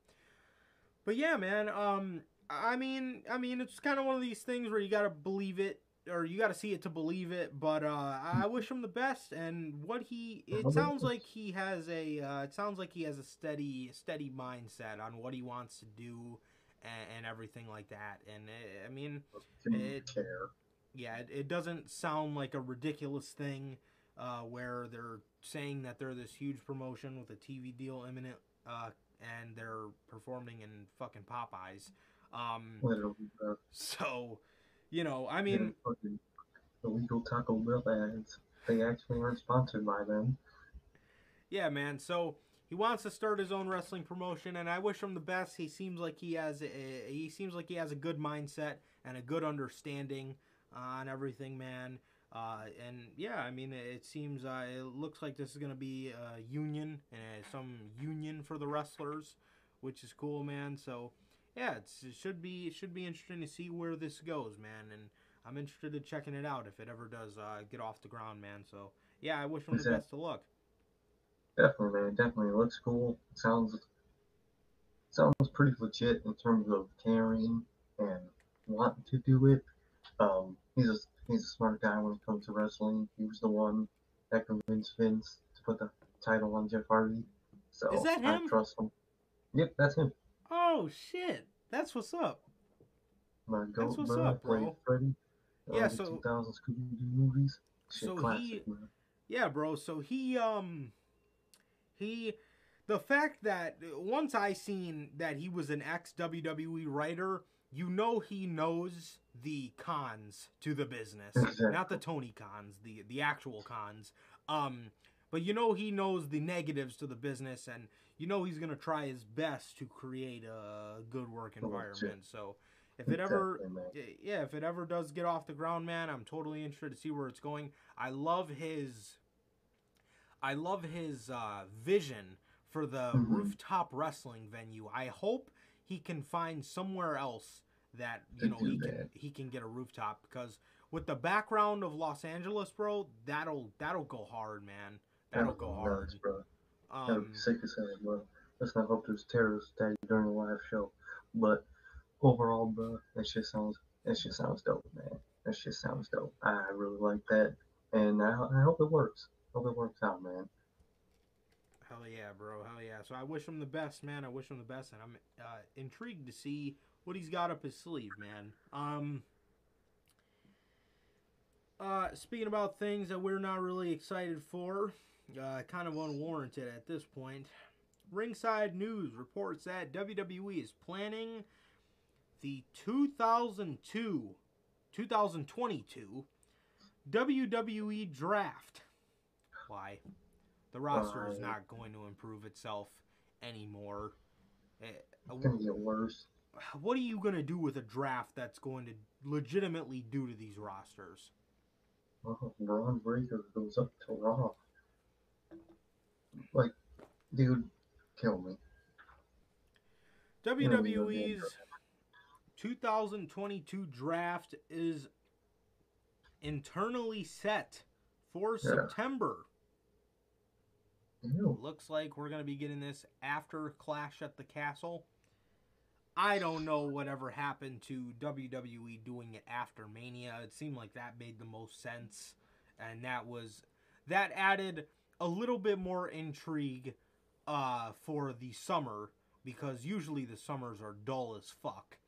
but yeah, man. Um, I mean, I mean, it's kind of one of these things where you gotta believe it, or you gotta see it to believe it. But uh, I wish him the best. And what he, it sounds like he has a, uh, it sounds like he has a steady, steady mindset on what he wants to do, and, and everything like that. And uh, I mean, It- care. Yeah, it, it doesn't sound like a ridiculous thing uh, where they're saying that they're this huge promotion with a TV deal imminent uh, and they're performing in fucking Popeyes. Um, so, you know, I mean, illegal Taco Bell ads. They actually aren't sponsored by them. yeah, man. So he wants to start his own wrestling promotion, and I wish him the best. He seems like he has a, he seems like he has a good mindset and a good understanding on everything, man. Uh, and yeah, I mean, it seems uh, it looks like this is gonna be a union and some union for the wrestlers, which is cool, man. So yeah, it's, it should be it should be interesting to see where this goes, man. And I'm interested in checking it out if it ever does uh, get off the ground, man. So yeah, I wish him the best of luck. Definitely, man. Definitely it looks cool. Sounds sounds pretty legit in terms of caring and wanting to do it. Um, he's a he's a smart guy when it comes to wrestling. He was the one that convinced Vince to put the title on Jeff Hardy. So Is that I him? trust him. Yep, that's him. Oh shit, that's what's up. My That's what's bro, up, bro. Freddy. Yeah, Uh, so- 2000 Scooby-Doo movies. Shit, so classic, he- man. Yeah, bro. So he um he the fact that once I seen that he was an ex WWE writer, you know he knows the cons to the business. Not the Tony cons, the the actual cons. Um but you know he knows the negatives to the business and you know he's going to try his best to create a good work Oh, environment. So if it ever Exactly, yeah, if it ever does get off the ground, man, I'm totally interested to see where it's going. I love his I love his uh, vision for the Mhm. rooftop wrestling venue. I hope he can find somewhere else that you know he can he can get a rooftop because with the background of Los Angeles, bro, that'll that'll go hard, man. That'll go hard. nuts, bro. Um, be sick as hell, bro. Let's not hope there's terrorist attack during the live show. But overall, bro, that shit sounds that shit sounds dope, man. That shit sounds dope. I really like that, and I, I hope it works. Hope it works out, man. Hell yeah, bro. Hell yeah. So I wish him the best, man. I wish him the best, and I'm uh, intrigued to see what he's got up his sleeve, man. Um. Uh, speaking about things that we're not really excited for, uh, kind of unwarranted at this point. Ringside News reports that WWE is planning the 2002 2022 WWE Draft. Why? The roster is not going to improve itself anymore. Eh, It's gonna get worse. what are you going to do with a draft that's going to legitimately do to these rosters? Oh, Bron Breakker goes up to Raw. Like, dude, kill me. WWE's 2022 draft is internally set for Yeah. September. Ew. Looks like we're going to be getting this after Clash at the Castle. I don't know whatever happened to WWE doing it after Mania. It seemed like that made the most sense. And that was that added a little bit more intrigue uh, for the summer because usually the summers are dull as fuck.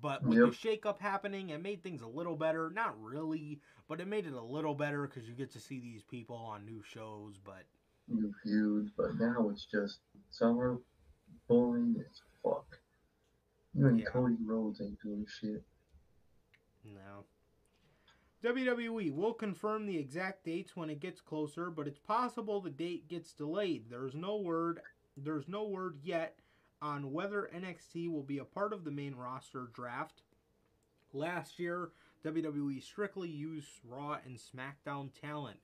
But with Yep. the shakeup happening, it made things a little better. Not really, but it made it a little better because you get to see these people on new shows. But New feuds, but now it's just summer boring as fuck. Even Yeah. Cody Rhodes ain't doing shit. No. WWE will confirm the exact dates when it gets closer, but it's possible the date gets delayed. There's no word there's no word yet on whether NXT will be a part of the main roster draft. Last year, WWE strictly used Raw and SmackDown talent.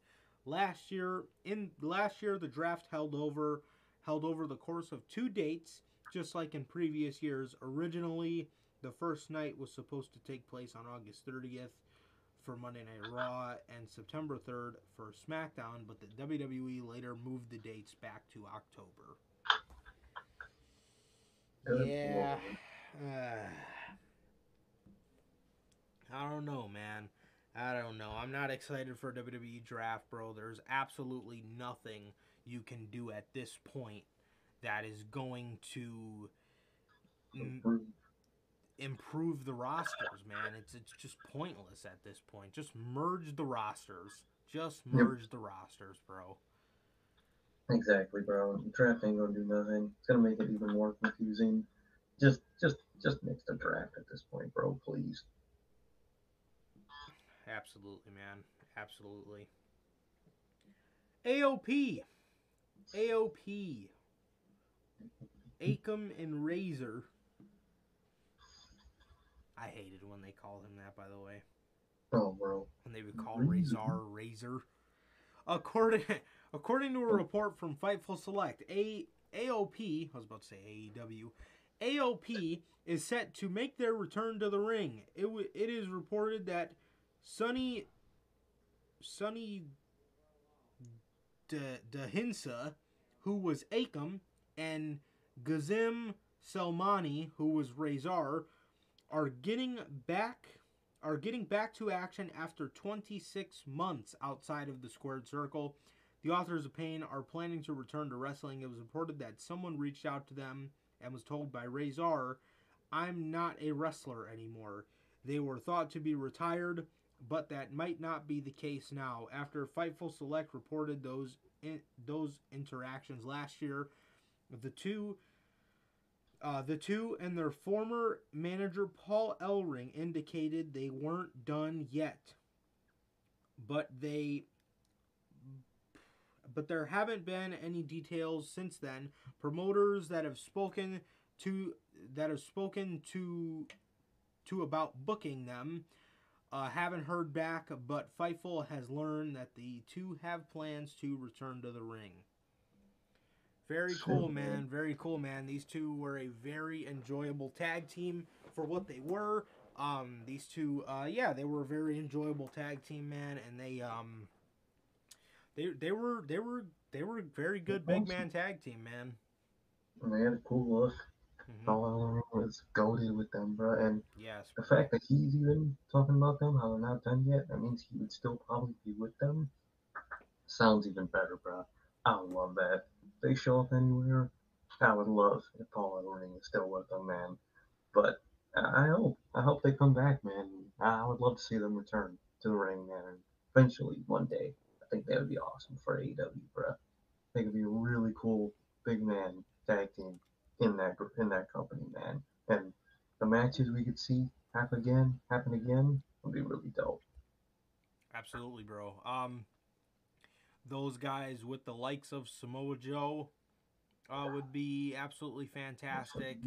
Last year, in last year the draft held over held over the course of two dates, just like in previous years. Originally, the first night was supposed to take place on August 30th for Monday Night Raw and September 3rd for SmackDown, but the WWE later moved the dates back to October. Yeah. Uh, I don't know, man. I don't know. I'm not excited for a WWE draft, bro. There's absolutely nothing you can do at this point that is going to m- improve the rosters, man. It's it's just pointless at this point. Just merge the rosters. Just Yep. merge the rosters, bro. Exactly, bro. The draft ain't gonna do nothing. It's gonna make it even more confusing. Just, just, just mix the draft at this point, bro. Please. Absolutely, man. Absolutely. AOP. AOP. Akam and Razor. I hated when they called him that, by the way. Oh, bro. When they would call Razor. Razor. According according to a report from Fightful Select, A AOP, I was about to say AEW, AOP is set to make their return to the ring. It w- it is reported that Sonny Sonny De Dahinsa, who was Akam, and Gazim Selmani, who was Razor, are getting back are getting back to action after 26 months outside of the squared circle. The authors of Pain are planning to return to wrestling. It was reported that someone reached out to them and was told by Razor, I'm not a wrestler anymore. They were thought to be retired, but that might not be the case now. After Fightful Select reported those in, those interactions last year, the two uh, the two and their former manager Paul Ellering indicated they weren't done yet, but they but there haven't been any details since then. Promoters that have spoken to that have spoken to to about booking them uh, haven't heard back, but Fightful has learned that the two have plans to return to the ring. Very cool, man. Very cool, man. These two were a very enjoyable tag team for what they were. Um, these two, uh, yeah, they were a very enjoyable tag team, man, and they, um, they, they were, they were, they were very good big man tag team, man. And they had a cool look. Paul Ellering was goaded with them, bro. And Yes, the fact that he's even talking about them, how they're not done yet, that means he would still probably be with them. Sounds even better, bro. I love that. If they show up anywhere, I would love if Paul Ellering is still with them, man. But I hope, I hope they come back, man. I would love to see them return to the ring, man. Eventually, one day, I think that would be awesome for AEW, bro. I think it'd be a really cool big man tag team in that in that company, man. And the matches we could see happen again, happen again, would be really dope. absolutely, bro. Um, those guys with the likes of Samoa Joe, uh, would be absolutely fantastic.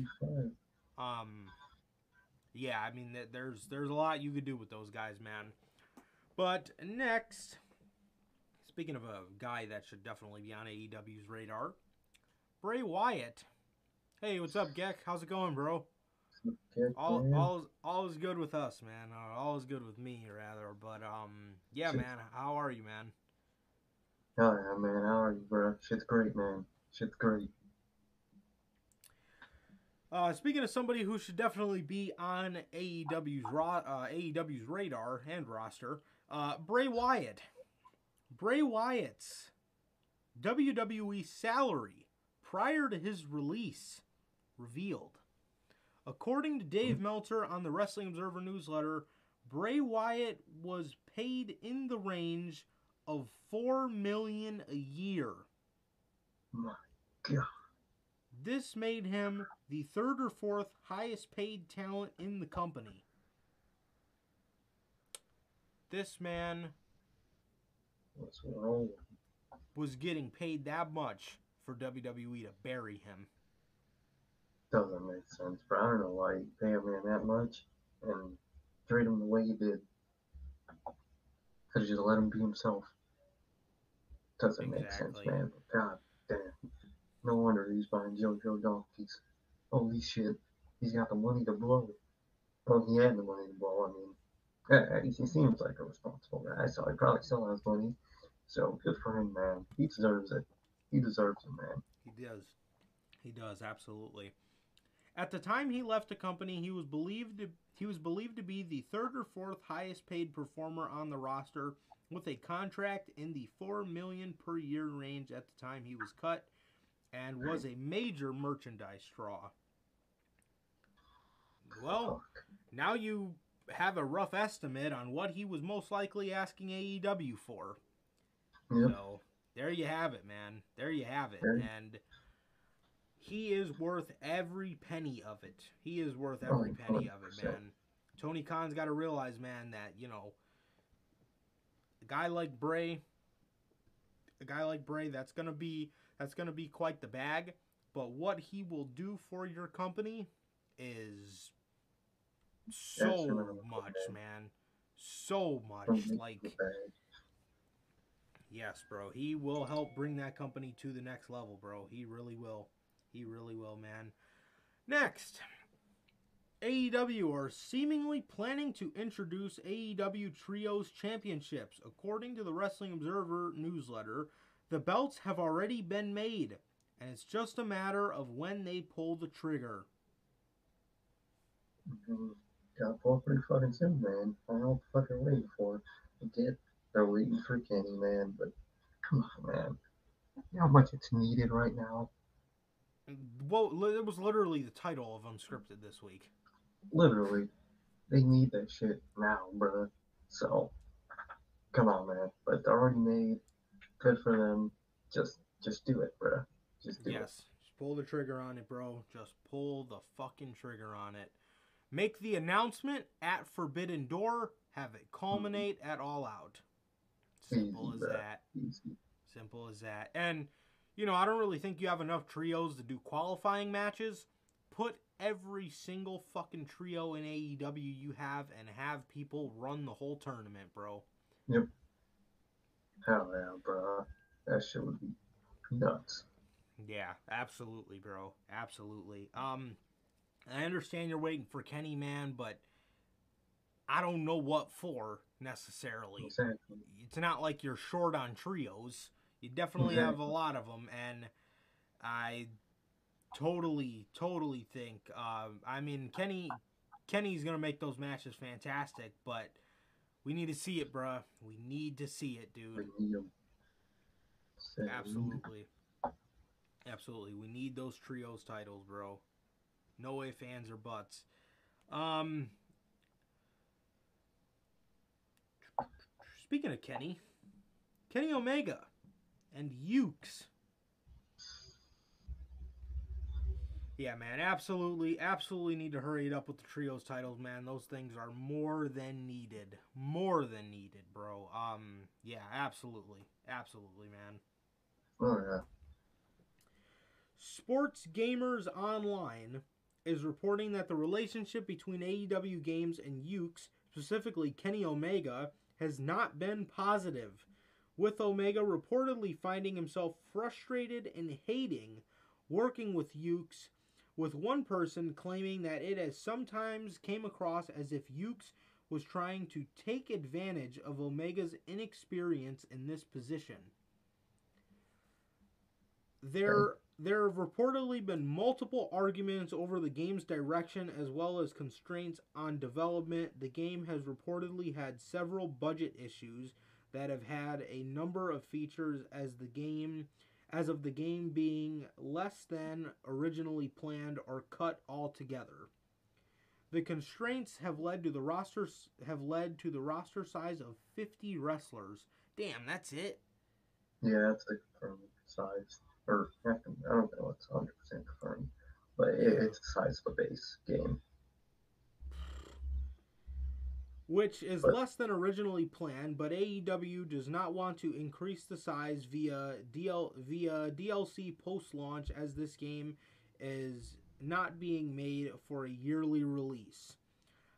Um, yeah, I mean, there's there's a lot you could do with those guys, man. But next, speaking of a guy that should definitely be on AEW's radar, Bray Wyatt. Hey, what's up, Geck? How's it going, bro? Kick, All, man. all, all is good with us, man. Uh, all is good with me, rather. But um, yeah, Shit. man. How are you, man? Hell yeah, man. How are you, bro? Shit's great, man. Shit's great. Uh, speaking of somebody who should definitely be on AEW's uh, AEW's radar and roster, uh, Bray Wyatt. Bray Wyatt's WWE salary prior to his release revealed. According to Dave hmm. Meltzer on the Wrestling Observer newsletter, Bray Wyatt was paid in the range of four million a year. My God. This made him the third or fourth highest paid talent in the company. This man What's wrong? was getting paid that much for WWE to bury him. Doesn't make sense, bro. I don't know why you pay a man that much and treat him the way you did. Could have just let him be himself. Doesn't make sense, Exactly. man. God damn. No wonder he's buying JoJo donkeys. Holy shit. He's got the money to blow. Well, he had the money to blow. I mean, eh, he seems like a responsible guy, so he probably still has money. So good for him, man. He deserves it. He deserves it, man. He does. He does absolutely. At the time he left the company, he was believed to he was believed to be the third or fourth highest paid performer on the roster with a contract in the 4 million per year range at the time he was cut and was a major merchandise draw. Well, now you have a rough estimate on what he was most likely asking AEW for. Yep. So there you have it, man. There you have it. And he is worth every penny of it. He is worth every Oh, penny of it, man. Tony Khan's got to realize, man, that you know, a guy like Bray, a guy like Bray, that's gonna be that's gonna be quite the bag. But what he will do for your company is so much, man. So much. Like. Yes, bro. He will help bring that company to the next level, bro. He really will. He really will, man. Next, AEW are seemingly planning to introduce AEW Trios Championships. According to the Wrestling Observer newsletter, the belts have already been made, and it's just a matter of when they pull the trigger. Got pulled pretty fucking soon, man. I don't know what the fuck they're waiting for. I get they're waiting for Kenny, man, but come on, man. You know how much it's needed right now? Well, it was literally the title of Unscripted this week. Literally, they need that shit now, bruh. So, come on, man. But they're already made. Good for them. Just, just do it, bruh. Just do it. Yes. Just pull the trigger on it, bro. Just pull the fucking trigger on it. Make the announcement at Forbidden Door. Have it culminate at All Out. Simple Easy, as bro. that. Easy. Simple as that. And, you know, I don't really think you have enough trios to do qualifying matches. Put every single fucking trio in AEW you have and have people run the whole tournament, bro. Yep. Hell yeah, bro. That shit would be nuts. Yeah, absolutely, bro. Absolutely. Um, I understand you're waiting for Kenny Man, but I don't know what for necessarily. Exactly. It's not like you're short on trios. You definitely have a lot of them, and I totally, totally think. Um, I mean, Kenny, Kenny's gonna make those matches fantastic, but we need to see it, bruh. We need to see it, dude. We need 'em. Say, Absolutely. Absolutely. We need those trios titles, bro. No way, fans or butts. Um Speaking of Kenny, Kenny Omega and Yuke's. Yeah, man, absolutely, absolutely need to hurry it up with the trios titles, man. Those things are more than needed. More than needed, bro. Um, yeah, absolutely. Absolutely, man. Oh yeah. Sports Gamers Online is reporting that the relationship between AEW Games and Yuke's, specifically Kenny Omega, has not been positive, with Omega reportedly finding himself frustrated and hating working with Yuke's, with one person claiming that it has sometimes came across as if Yuke's was trying to take advantage of Omega's inexperience in this position. There there have reportedly been multiple arguments over the game's direction as well as constraints on development. The game has reportedly had several budget issues that have had a number of features as the game as of the game being less than originally planned or cut altogether. The constraints have led to the roster have led to the roster size of 50 wrestlers. Damn, that's it. Yeah, that's a confirmed size. Or I don't know, it's 100 percent confirmed, but it, it's the size of a base game. Which is less than originally planned, but AEW does not want to increase the size via DL via DLC post launch as this game is not being made for a yearly release.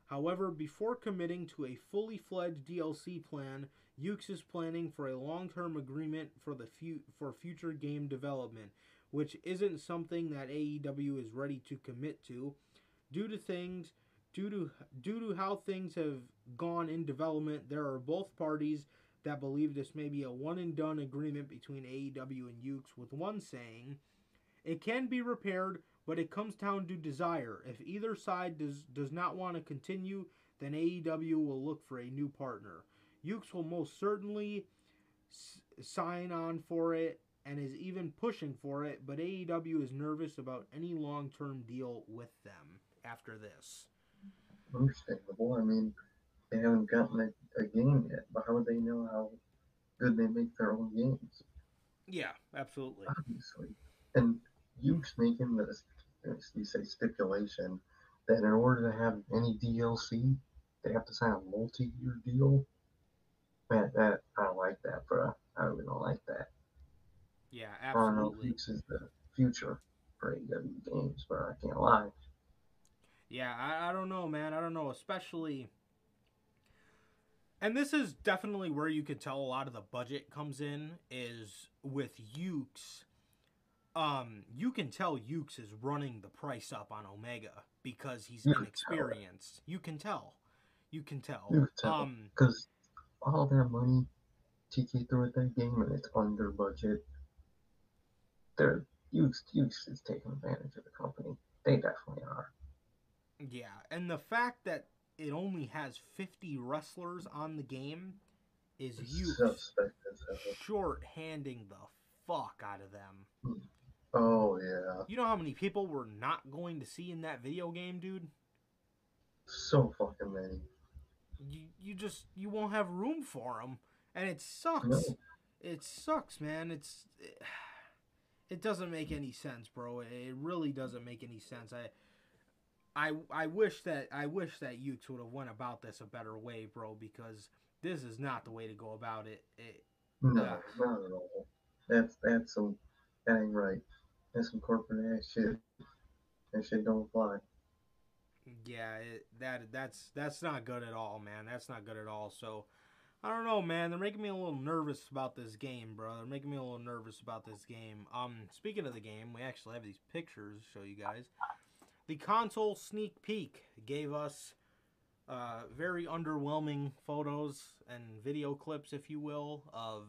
However, before committing to a fully fledged DLC plan, Yuke's is planning for a long-term agreement for the fu- for future game development, which isn't something that AEW is ready to commit to due to things due to due to how things have gone in development. There are both parties that believe this may be a one and done agreement between AEW and Yuke's with one saying it can be repaired but it comes down to desire. If either side does does not want to continue, then AEW will look for a new partner. Yuke's will most certainly s- sign on for it and is even pushing for it, but AEW is nervous about any long-term deal with them after this. Understandable. I mean, they haven't gotten a, a game yet, but how would they know how good they make their own games? Yeah, absolutely. Obviously. And Yuke's making this you say stipulation that in order to have any DLC, they have to sign a multi-year deal. Man, that I don't like that, bro. I really don't like that. Yeah, absolutely. I don't know if this is the future for AEW games, but I can't lie. Yeah, I, I don't know, man. I don't know, especially. And this is definitely where you could tell a lot of the budget comes in is with Yuke's um, you can tell Yuke's is running the price up on Omega because he's you inexperienced. You can tell. You can tell. You can tell. Um, because all that money TK threw at that game and it's under budget. They're Yuke's Yuke's is taking advantage of the company. They definitely are. Yeah, and the fact that it only has 50 wrestlers on the game is you short handing the fuck out of them. Oh yeah. You know how many people we're not going to see in that video game, dude? So fucking many. You you just you won't have room for them, and it sucks. No. It sucks, man. It's it, it doesn't make any sense, bro. It really doesn't make any sense. I. I, I wish that I wish that Yuke's would have went about this a better way, bro, because this is not the way to go about it. it no, uh, not at all. That's that's some that ain't right. That's some corporate ass shit. That shit don't fly. Yeah, it, that that's that's not good at all, man. That's not good at all. So I don't know, man. They're making me a little nervous about this game, bro. They're making me a little nervous about this game. Um, speaking of the game, we actually have these pictures to show you guys. The console sneak peek gave us uh, very underwhelming photos and video clips, if you will, of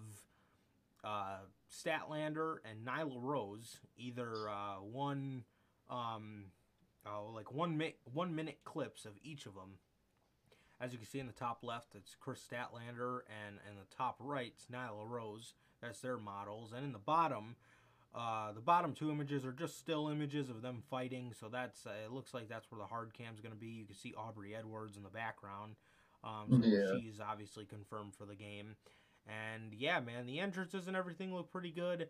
uh, Statlander and Nyla Rose, either uh, one, um, uh, like one mi- one minute clips of each of them. As you can see in the top left, it's Kris Statlander, and in the top right, it's Nyla Rose. That's their models, and in the bottom, uh, the bottom two images are just still images of them fighting. So that's uh, it looks like that's where the hard cam is going to be. You can see Aubrey Edwards in the background. Um, so yeah. she's obviously confirmed for the game. And yeah, man, the entrances and everything look pretty good.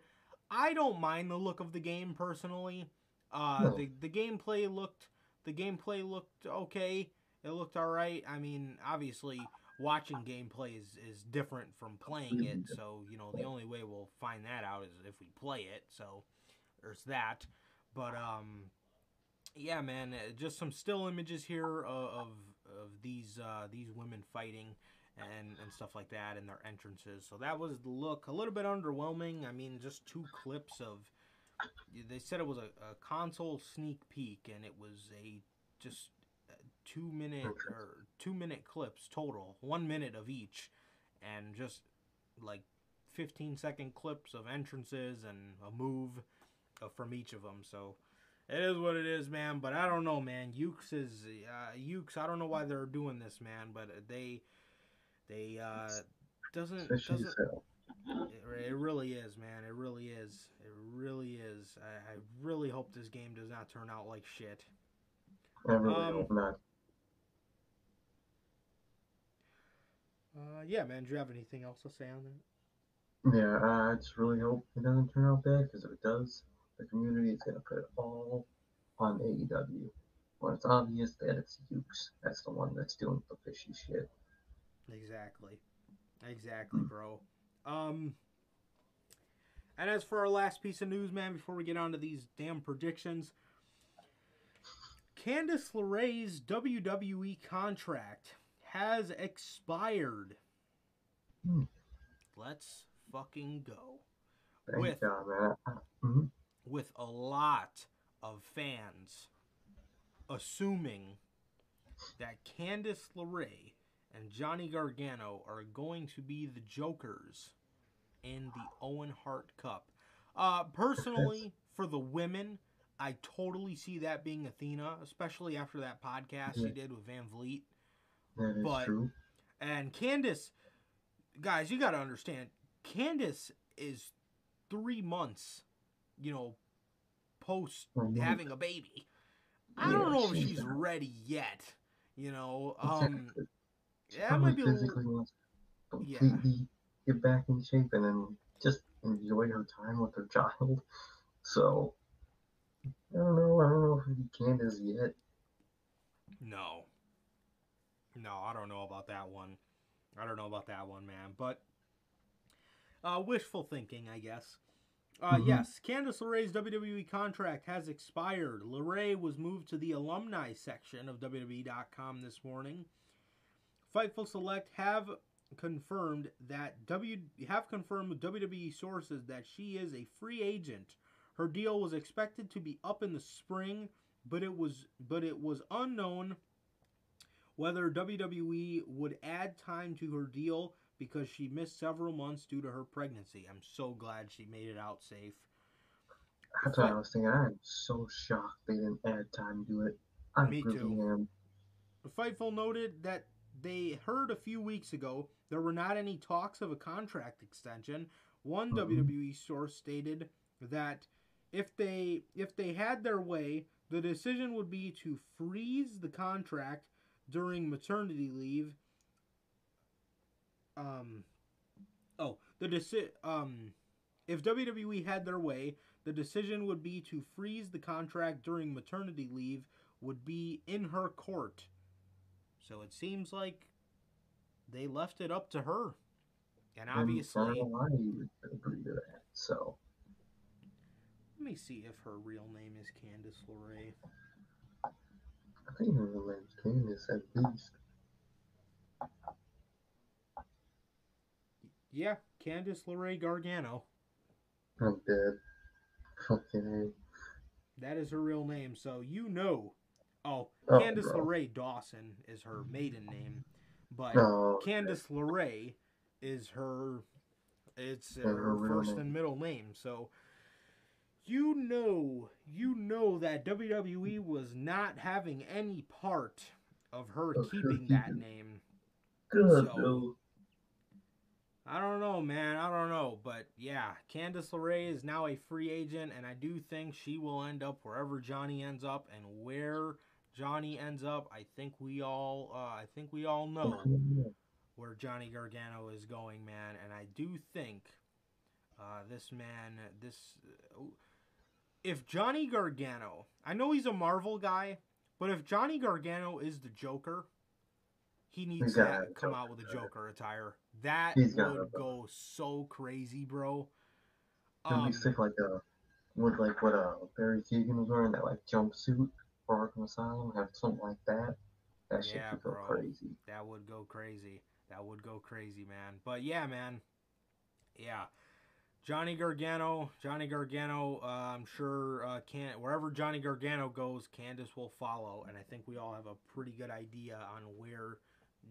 I don't mind the look of the game personally. Uh, no. the the gameplay looked the gameplay looked okay. It looked all right. I mean, obviously, watching gameplay is, is different from playing it. So you know, the only way we'll find that out is if we play it. So there's that. But um, yeah, man, uh, just some still images here of of, of these uh, these women fighting and and stuff like that in their entrances. So that was the look a little bit underwhelming. I mean, just two clips of. They said it was a, a console sneak peek, and it was a just two minute or two minute clips total, one minute of each, and just like 15 second clips of entrances and a move from each of them. So it is what it is, man. But I don't know, man. Yuke's is uh, Yuke's. I don't know why they're doing this, man. But they they uh, doesn't doesn't. It, it really is, man. It really is. It really is. I, I really hope this game does not turn out like shit. I really um, hope not. Uh, yeah, man. Do you have anything else to say on that? Yeah, I just really hope it doesn't turn out bad because if it does, the community is going to put it all on AEW. When it's obvious that it's Yuke's, that's the one that's doing the fishy shit. Exactly. Exactly, bro. Um, and as for our last piece of news, man, before we get on to these damn predictions, Candice LeRae's WWE contract has expired. Hmm. Let's fucking go. Thank with, God, mm-hmm. with a lot of fans assuming that Candice LeRae and Johnny Gargano are going to be the Jokers in the Owen Hart Cup. Uh, personally, for the women, I totally see that being Athena, especially after that podcast yeah. she did with Van Vliet. That is but, true. And Candice, guys, you got to understand, Candice is three months, you know, post having a baby. I don't know if she's ready yet. You know, um, yeah, might be physically wants to completely yeah. get back in shape and then just enjoy her time with her child. So I don't know. I don't know if he can as yet. No. No, I don't know about that one. I don't know about that one, man. But uh, wishful thinking, I guess. Uh, mm-hmm. Yes, Candice LeRae's WWE contract has expired. LeRae was moved to the alumni section of WWE.com this morning. Fightful Select have confirmed that W have confirmed with WWE sources that she is a free agent. Her deal was expected to be up in the spring, but it was but it was unknown whether WWE would add time to her deal because she missed several months due to her pregnancy. I'm so glad she made it out safe. That's what I was thinking. I'm so shocked they didn't add time to it. I me really too. Am. Fightful noted that they heard a few weeks ago there were not any talks of a contract extension. One mm-hmm. WWE source stated that if they if they had their way, the decision would be to freeze the contract during maternity leave um oh the deci- um if WWE had their way, the decision would be to freeze the contract during maternity leave would be in her court. So it seems like they left it up to her. And obviously and would agree to that. So let me see if her real name is Candice LeRae. I think her real name is Candice at least. Yeah, Candice LeRae Gargano. I'm dead. Fucking That is her real name, so you know. Oh, oh Candice bro. LeRae Dawson is her maiden name, but oh, Candice okay. LeRae is her. It's her, her first name. and middle name, so you know, you know that WWE was not having any part of her keeping that name. Good, so, I don't know, man. I don't know. But yeah, Candice LeRae is now a free agent, and I do think she will end up wherever Johnny ends up. And where Johnny ends up, I think we all, uh, I think we all know where Johnny Gargano is going, man. And I do think uh, this man, this, uh, if Johnny Gargano, I know he's a Marvel guy, but if Johnny Gargano is the Joker, he needs to come out with a Joker attire. That He's would go so crazy, bro. Um, he stick like a with like what uh Barry Keoghan was wearing that like jumpsuit for Arkham Asylum, have something like that. That shit yeah, would go bro. crazy. That would go crazy. That would go crazy, man. But yeah, man. Yeah. Johnny Gargano, Johnny Gargano, uh, I'm sure uh, can wherever Johnny Gargano goes, Candice will follow, and I think we all have a pretty good idea on where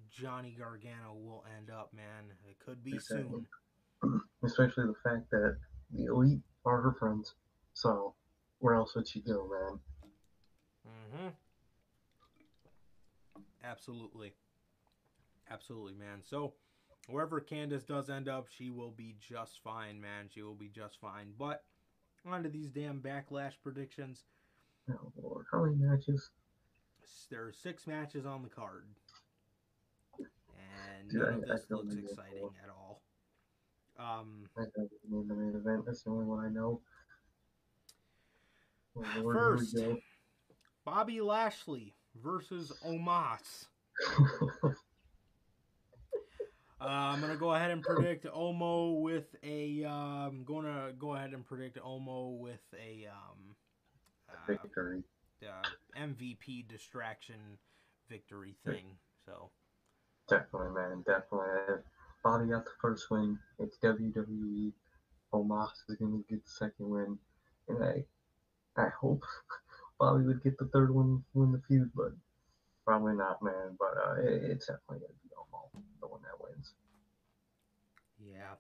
Johnny Gargano will end up, man. It could be Exactly. soon. Especially the fact that the elite are her friends. So where else would she go, man? Mm-hmm. Absolutely. Absolutely, man. So, wherever Candice does end up, she will be just fine, man. She will be just fine. But, on to these damn backlash predictions. Oh Lord, how many matches? There are six matches on the card. And Dude, none I- of this looks exciting at all. Um, I the main event. That's the only one I know. Oh, Lord, First. Bobby Lashley versus Omos. Uh, I'm gonna go ahead and predict Omo with a. Uh, I'm gonna go ahead and predict Omo with a um, uh, Victory. uh, MVP distraction victory thing. So Definitely, man. Definitely. Bobby got the first win. It's WWE. Omos is going to get the second win. And I, I hope Bobby would get the third one, win the feud, but probably not, man. But uh, it, it's definitely to be the one that wins. yeah,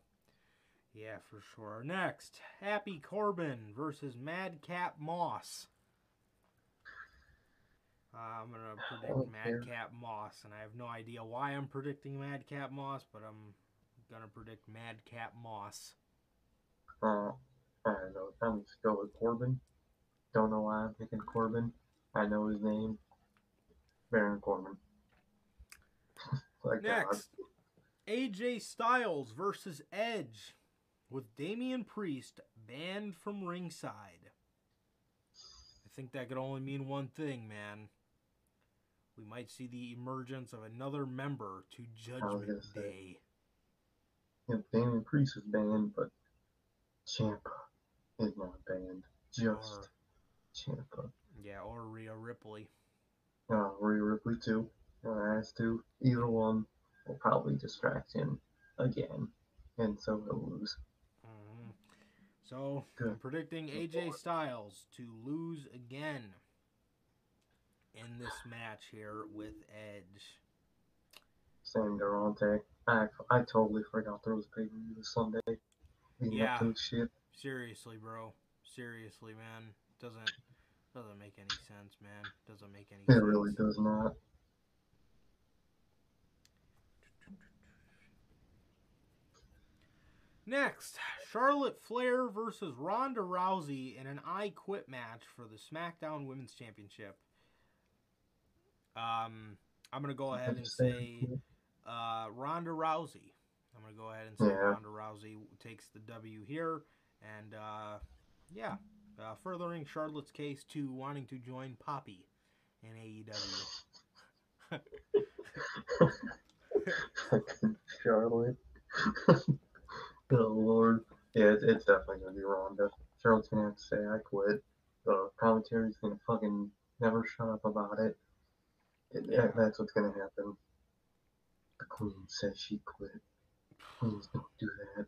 yeah, for sure. Next, Happy Corbin versus Madcap Moss. Uh, I'm gonna predict. Madcap Moss, and I have no idea why I'm predicting Madcap Moss, but I'm gonna predict Madcap Moss. Uh, I don't know. I'm just go with Corbin. Don't know why I'm picking Corbin. I know his name. Baron Corbin. Like God. Next, AJ Styles versus Edge with Damian Priest banned from ringside. I think that could only mean one thing, man. We might see the emergence of another member to Judgment. Day. Yeah, Damian Priest is banned, but Ciampa is not banned. Just Ciampa. yeah, or Rhea Ripley. Uh, Rhea Ripley too. Uh, as to either one will probably distract him again, and so he'll lose. Mhm. So, Good. I'm predicting Good AJ lord. Styles to lose again in this match here with Edge. Same Durante. I I totally forgot there was pay per view this Sunday. The Yeah. Shit. Seriously, bro. Seriously, man. Doesn't doesn't make any sense, man. Doesn't make any It sense. really does not. Next, Charlotte Flair versus Ronda Rousey in an I Quit match for the SmackDown Women's Championship. Um, I'm gonna go ahead and say uh, Ronda Rousey. I'm gonna go ahead and say Yeah. Ronda Rousey takes the W here, and uh, yeah, uh, furthering Charlotte's case to wanting to join Poppy in AEW. Charlotte. oh lord. Yeah, it's, it's definitely gonna be Ronda. Charlotte's gonna have to say I quit. The commentary's gonna fucking never shut up about it. It- Yeah. that- that's what's gonna happen. The queen says she quit. Queens don't do that.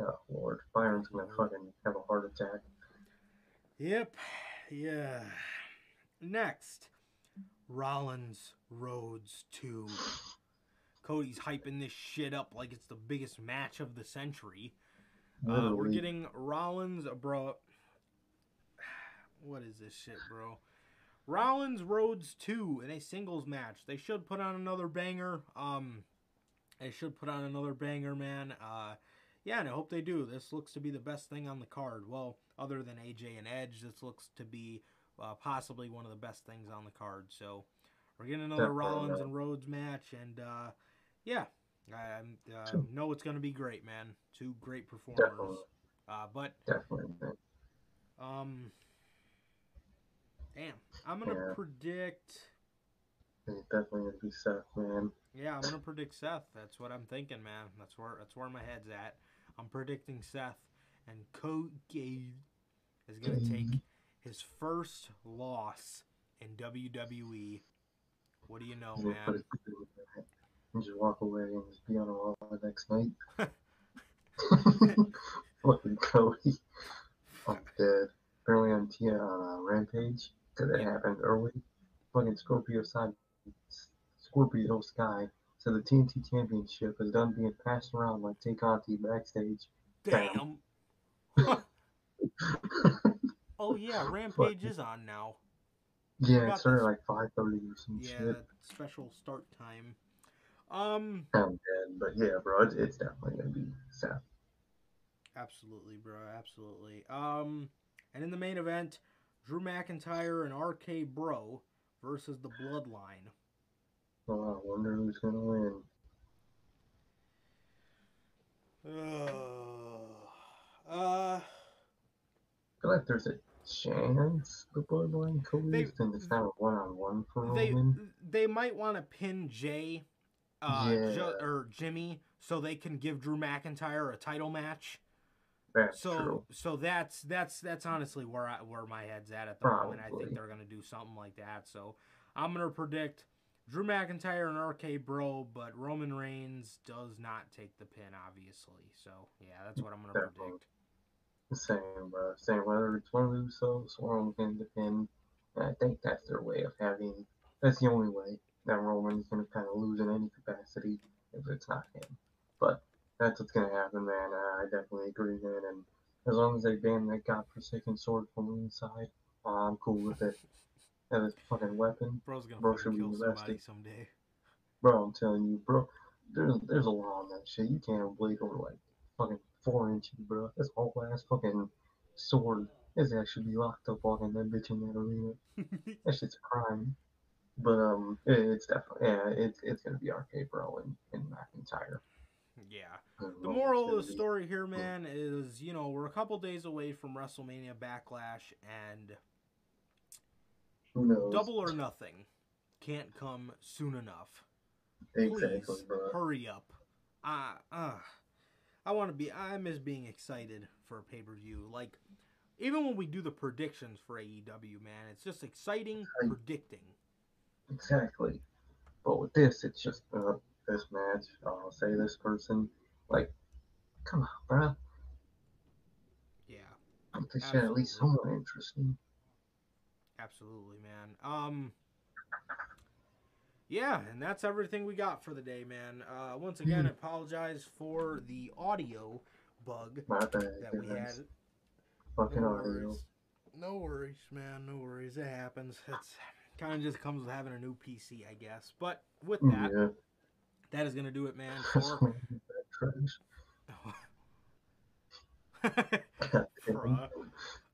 Oh lord. Byron's gonna fucking have a heart attack. Yep. Yeah. Next, Rollins Rhodes 2. Cody's hyping this shit up like it's the biggest match of the century. Uh, we're getting Rollins, bro. What is this shit, bro? Rollins Rhodes 2 in a singles match. They should put on another banger. Um, they should put on another banger, man. Uh, yeah, and I hope they do. This looks to be the best thing on the card. Well, other than AJ and Edge, this looks to be uh, possibly one of the best things on the card. So we're getting another Definitely, Rollins yeah. and Rhodes match, and uh, yeah, I uh, know it's going to be great, man. Two great performers. Definitely. Uh, but Definitely. um, damn, I'm gonna Yeah. predict. It's definitely gonna be Seth, man. Yeah, I'm gonna predict Seth. That's what I'm thinking, man. That's where that's where my head's at. I'm predicting Seth, and Cody is gonna take his first loss in WWE. What do you know, He's gonna put man? His foot in that. and just walk away and just be on a wall the next night. Fucking Cody. I'm dead. Apparently on T on uh, Rampage, because it Yeah. happened early. Fucking Scorpio side, Scorpio Sky. So the TNT Championship is done being passed around like Tay Conti backstage. Damn. oh yeah, Rampage is on now. Yeah, it started like 5:30 or some Yeah, shit. that special start time. Um, I'm dead, but yeah, bro, it's, it's definitely gonna be Seth. absolutely, bro, absolutely. Um, and in the main event, Drew McIntyre and RK Bro versus the Bloodline. Oh, I wonder who's gonna win. Uh, uh, I feel like there's a chance the Bloodline could lose, and it's not a one-on-one for Roman. they might want to pin Jay, uh, Yeah. Jo- or Jimmy, so they can give Drew McIntyre a title match. That's so true. so that's that's that's honestly where I, where my head's at at the moment. I think they're gonna do something like that. So I'm gonna predict Drew McIntyre and RK Bro, but Roman Reigns does not take the pin, obviously. So yeah, that's what I'm gonna Definitely. predict. Same, bro. Same. Whether it's one of the Usos or Roman the pin, I think that's their way of having. That's the only way that Roman's gonna kind of lose in any capacity if it's not him. But that's what's gonna happen, man. Uh, I definitely agree, man. And as long as they ban that godforsaken sword from inside, uh, I'm cool with it. That is fucking weapon, Bro's gonna Bro should be kill somebody arrested. someday. bro. I'm telling you, bro. There's there's a law on that shit. You can't blade over like fucking four inches, bro. That's all glass fucking sword. His ass should be locked up walking that bitch in that arena. That shit's a crime. But um, it, it's definitely yeah, it's it's gonna be RK Bro and, and McIntyre. yeah. The moral of the story here, man, is you know we're a couple days away from WrestleMania Backlash, and Who knows? double or nothing can't come soon enough. exactly, Please bro. hurry up. Uh, uh, I want to be. I miss being excited for a pay per view. Like even when we do the predictions for AEW, man, it's just exciting predicting. Exactly. But with this, it's just uh, this match. I'll say this person. Like, come on, bro. Yeah, They should at least somewhat interesting. absolutely, man. Um. Yeah, and that's everything we got for the day, man. Uh, once again, I apologize for the audio bug bad. that we had. Fucking no audio. No worries, man. No worries. It happens. It's kind of just comes with having a new PC, I guess. But with that, Yeah. that is gonna do it, man. For Trash. Bruh.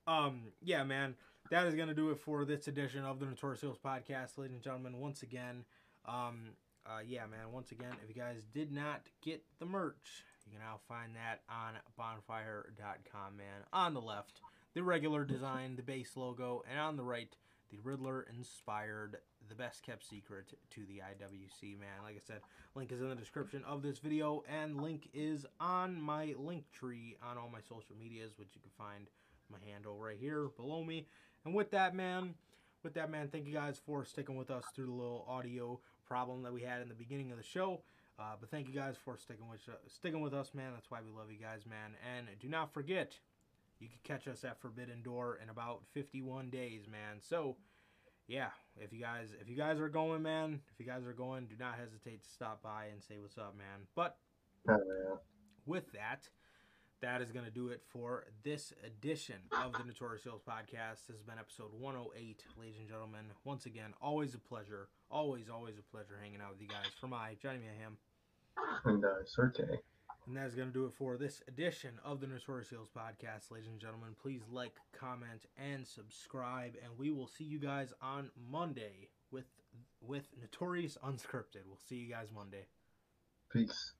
um, yeah, man. That is gonna do it for this edition of the Notorious Heels podcast, ladies and gentlemen. Once again, um, uh, yeah, man. Once again, if you guys did not get the merch, you can now find that on bonfire.com, man. On the left, the regular design, the base logo, and on the right, the Riddler inspired, the best kept secret to the IWC, man. Like I said, link is in the description of this video, and link is on my link tree on all my social medias, which you can find my handle right here below me. And with that, man, with that, man, thank you guys for sticking with us through the little audio problem that we had in the beginning of the show. Uh, but thank you guys for sticking with uh, sticking with us, man. That's why we love you guys, man. And do not forget, you can catch us at Forbidden Door in about 51 days, man. So, yeah, if you guys if you guys are going, man, if you guys are going, do not hesitate to stop by and say what's up, man. But with that, that is going to do it for this edition of the Notorious Heels podcast. This has been episode 108, ladies and gentlemen. Once again, always a pleasure. Always, always a pleasure hanging out with you guys. For my Johnny Mayhem. And uh, Sir K. And that is going to do it for this edition of the Notorious Heels podcast, ladies and gentlemen. Please like, comment, and subscribe, and we will see you guys on Monday with with Notorious Unscripted. We'll see you guys Monday. Peace.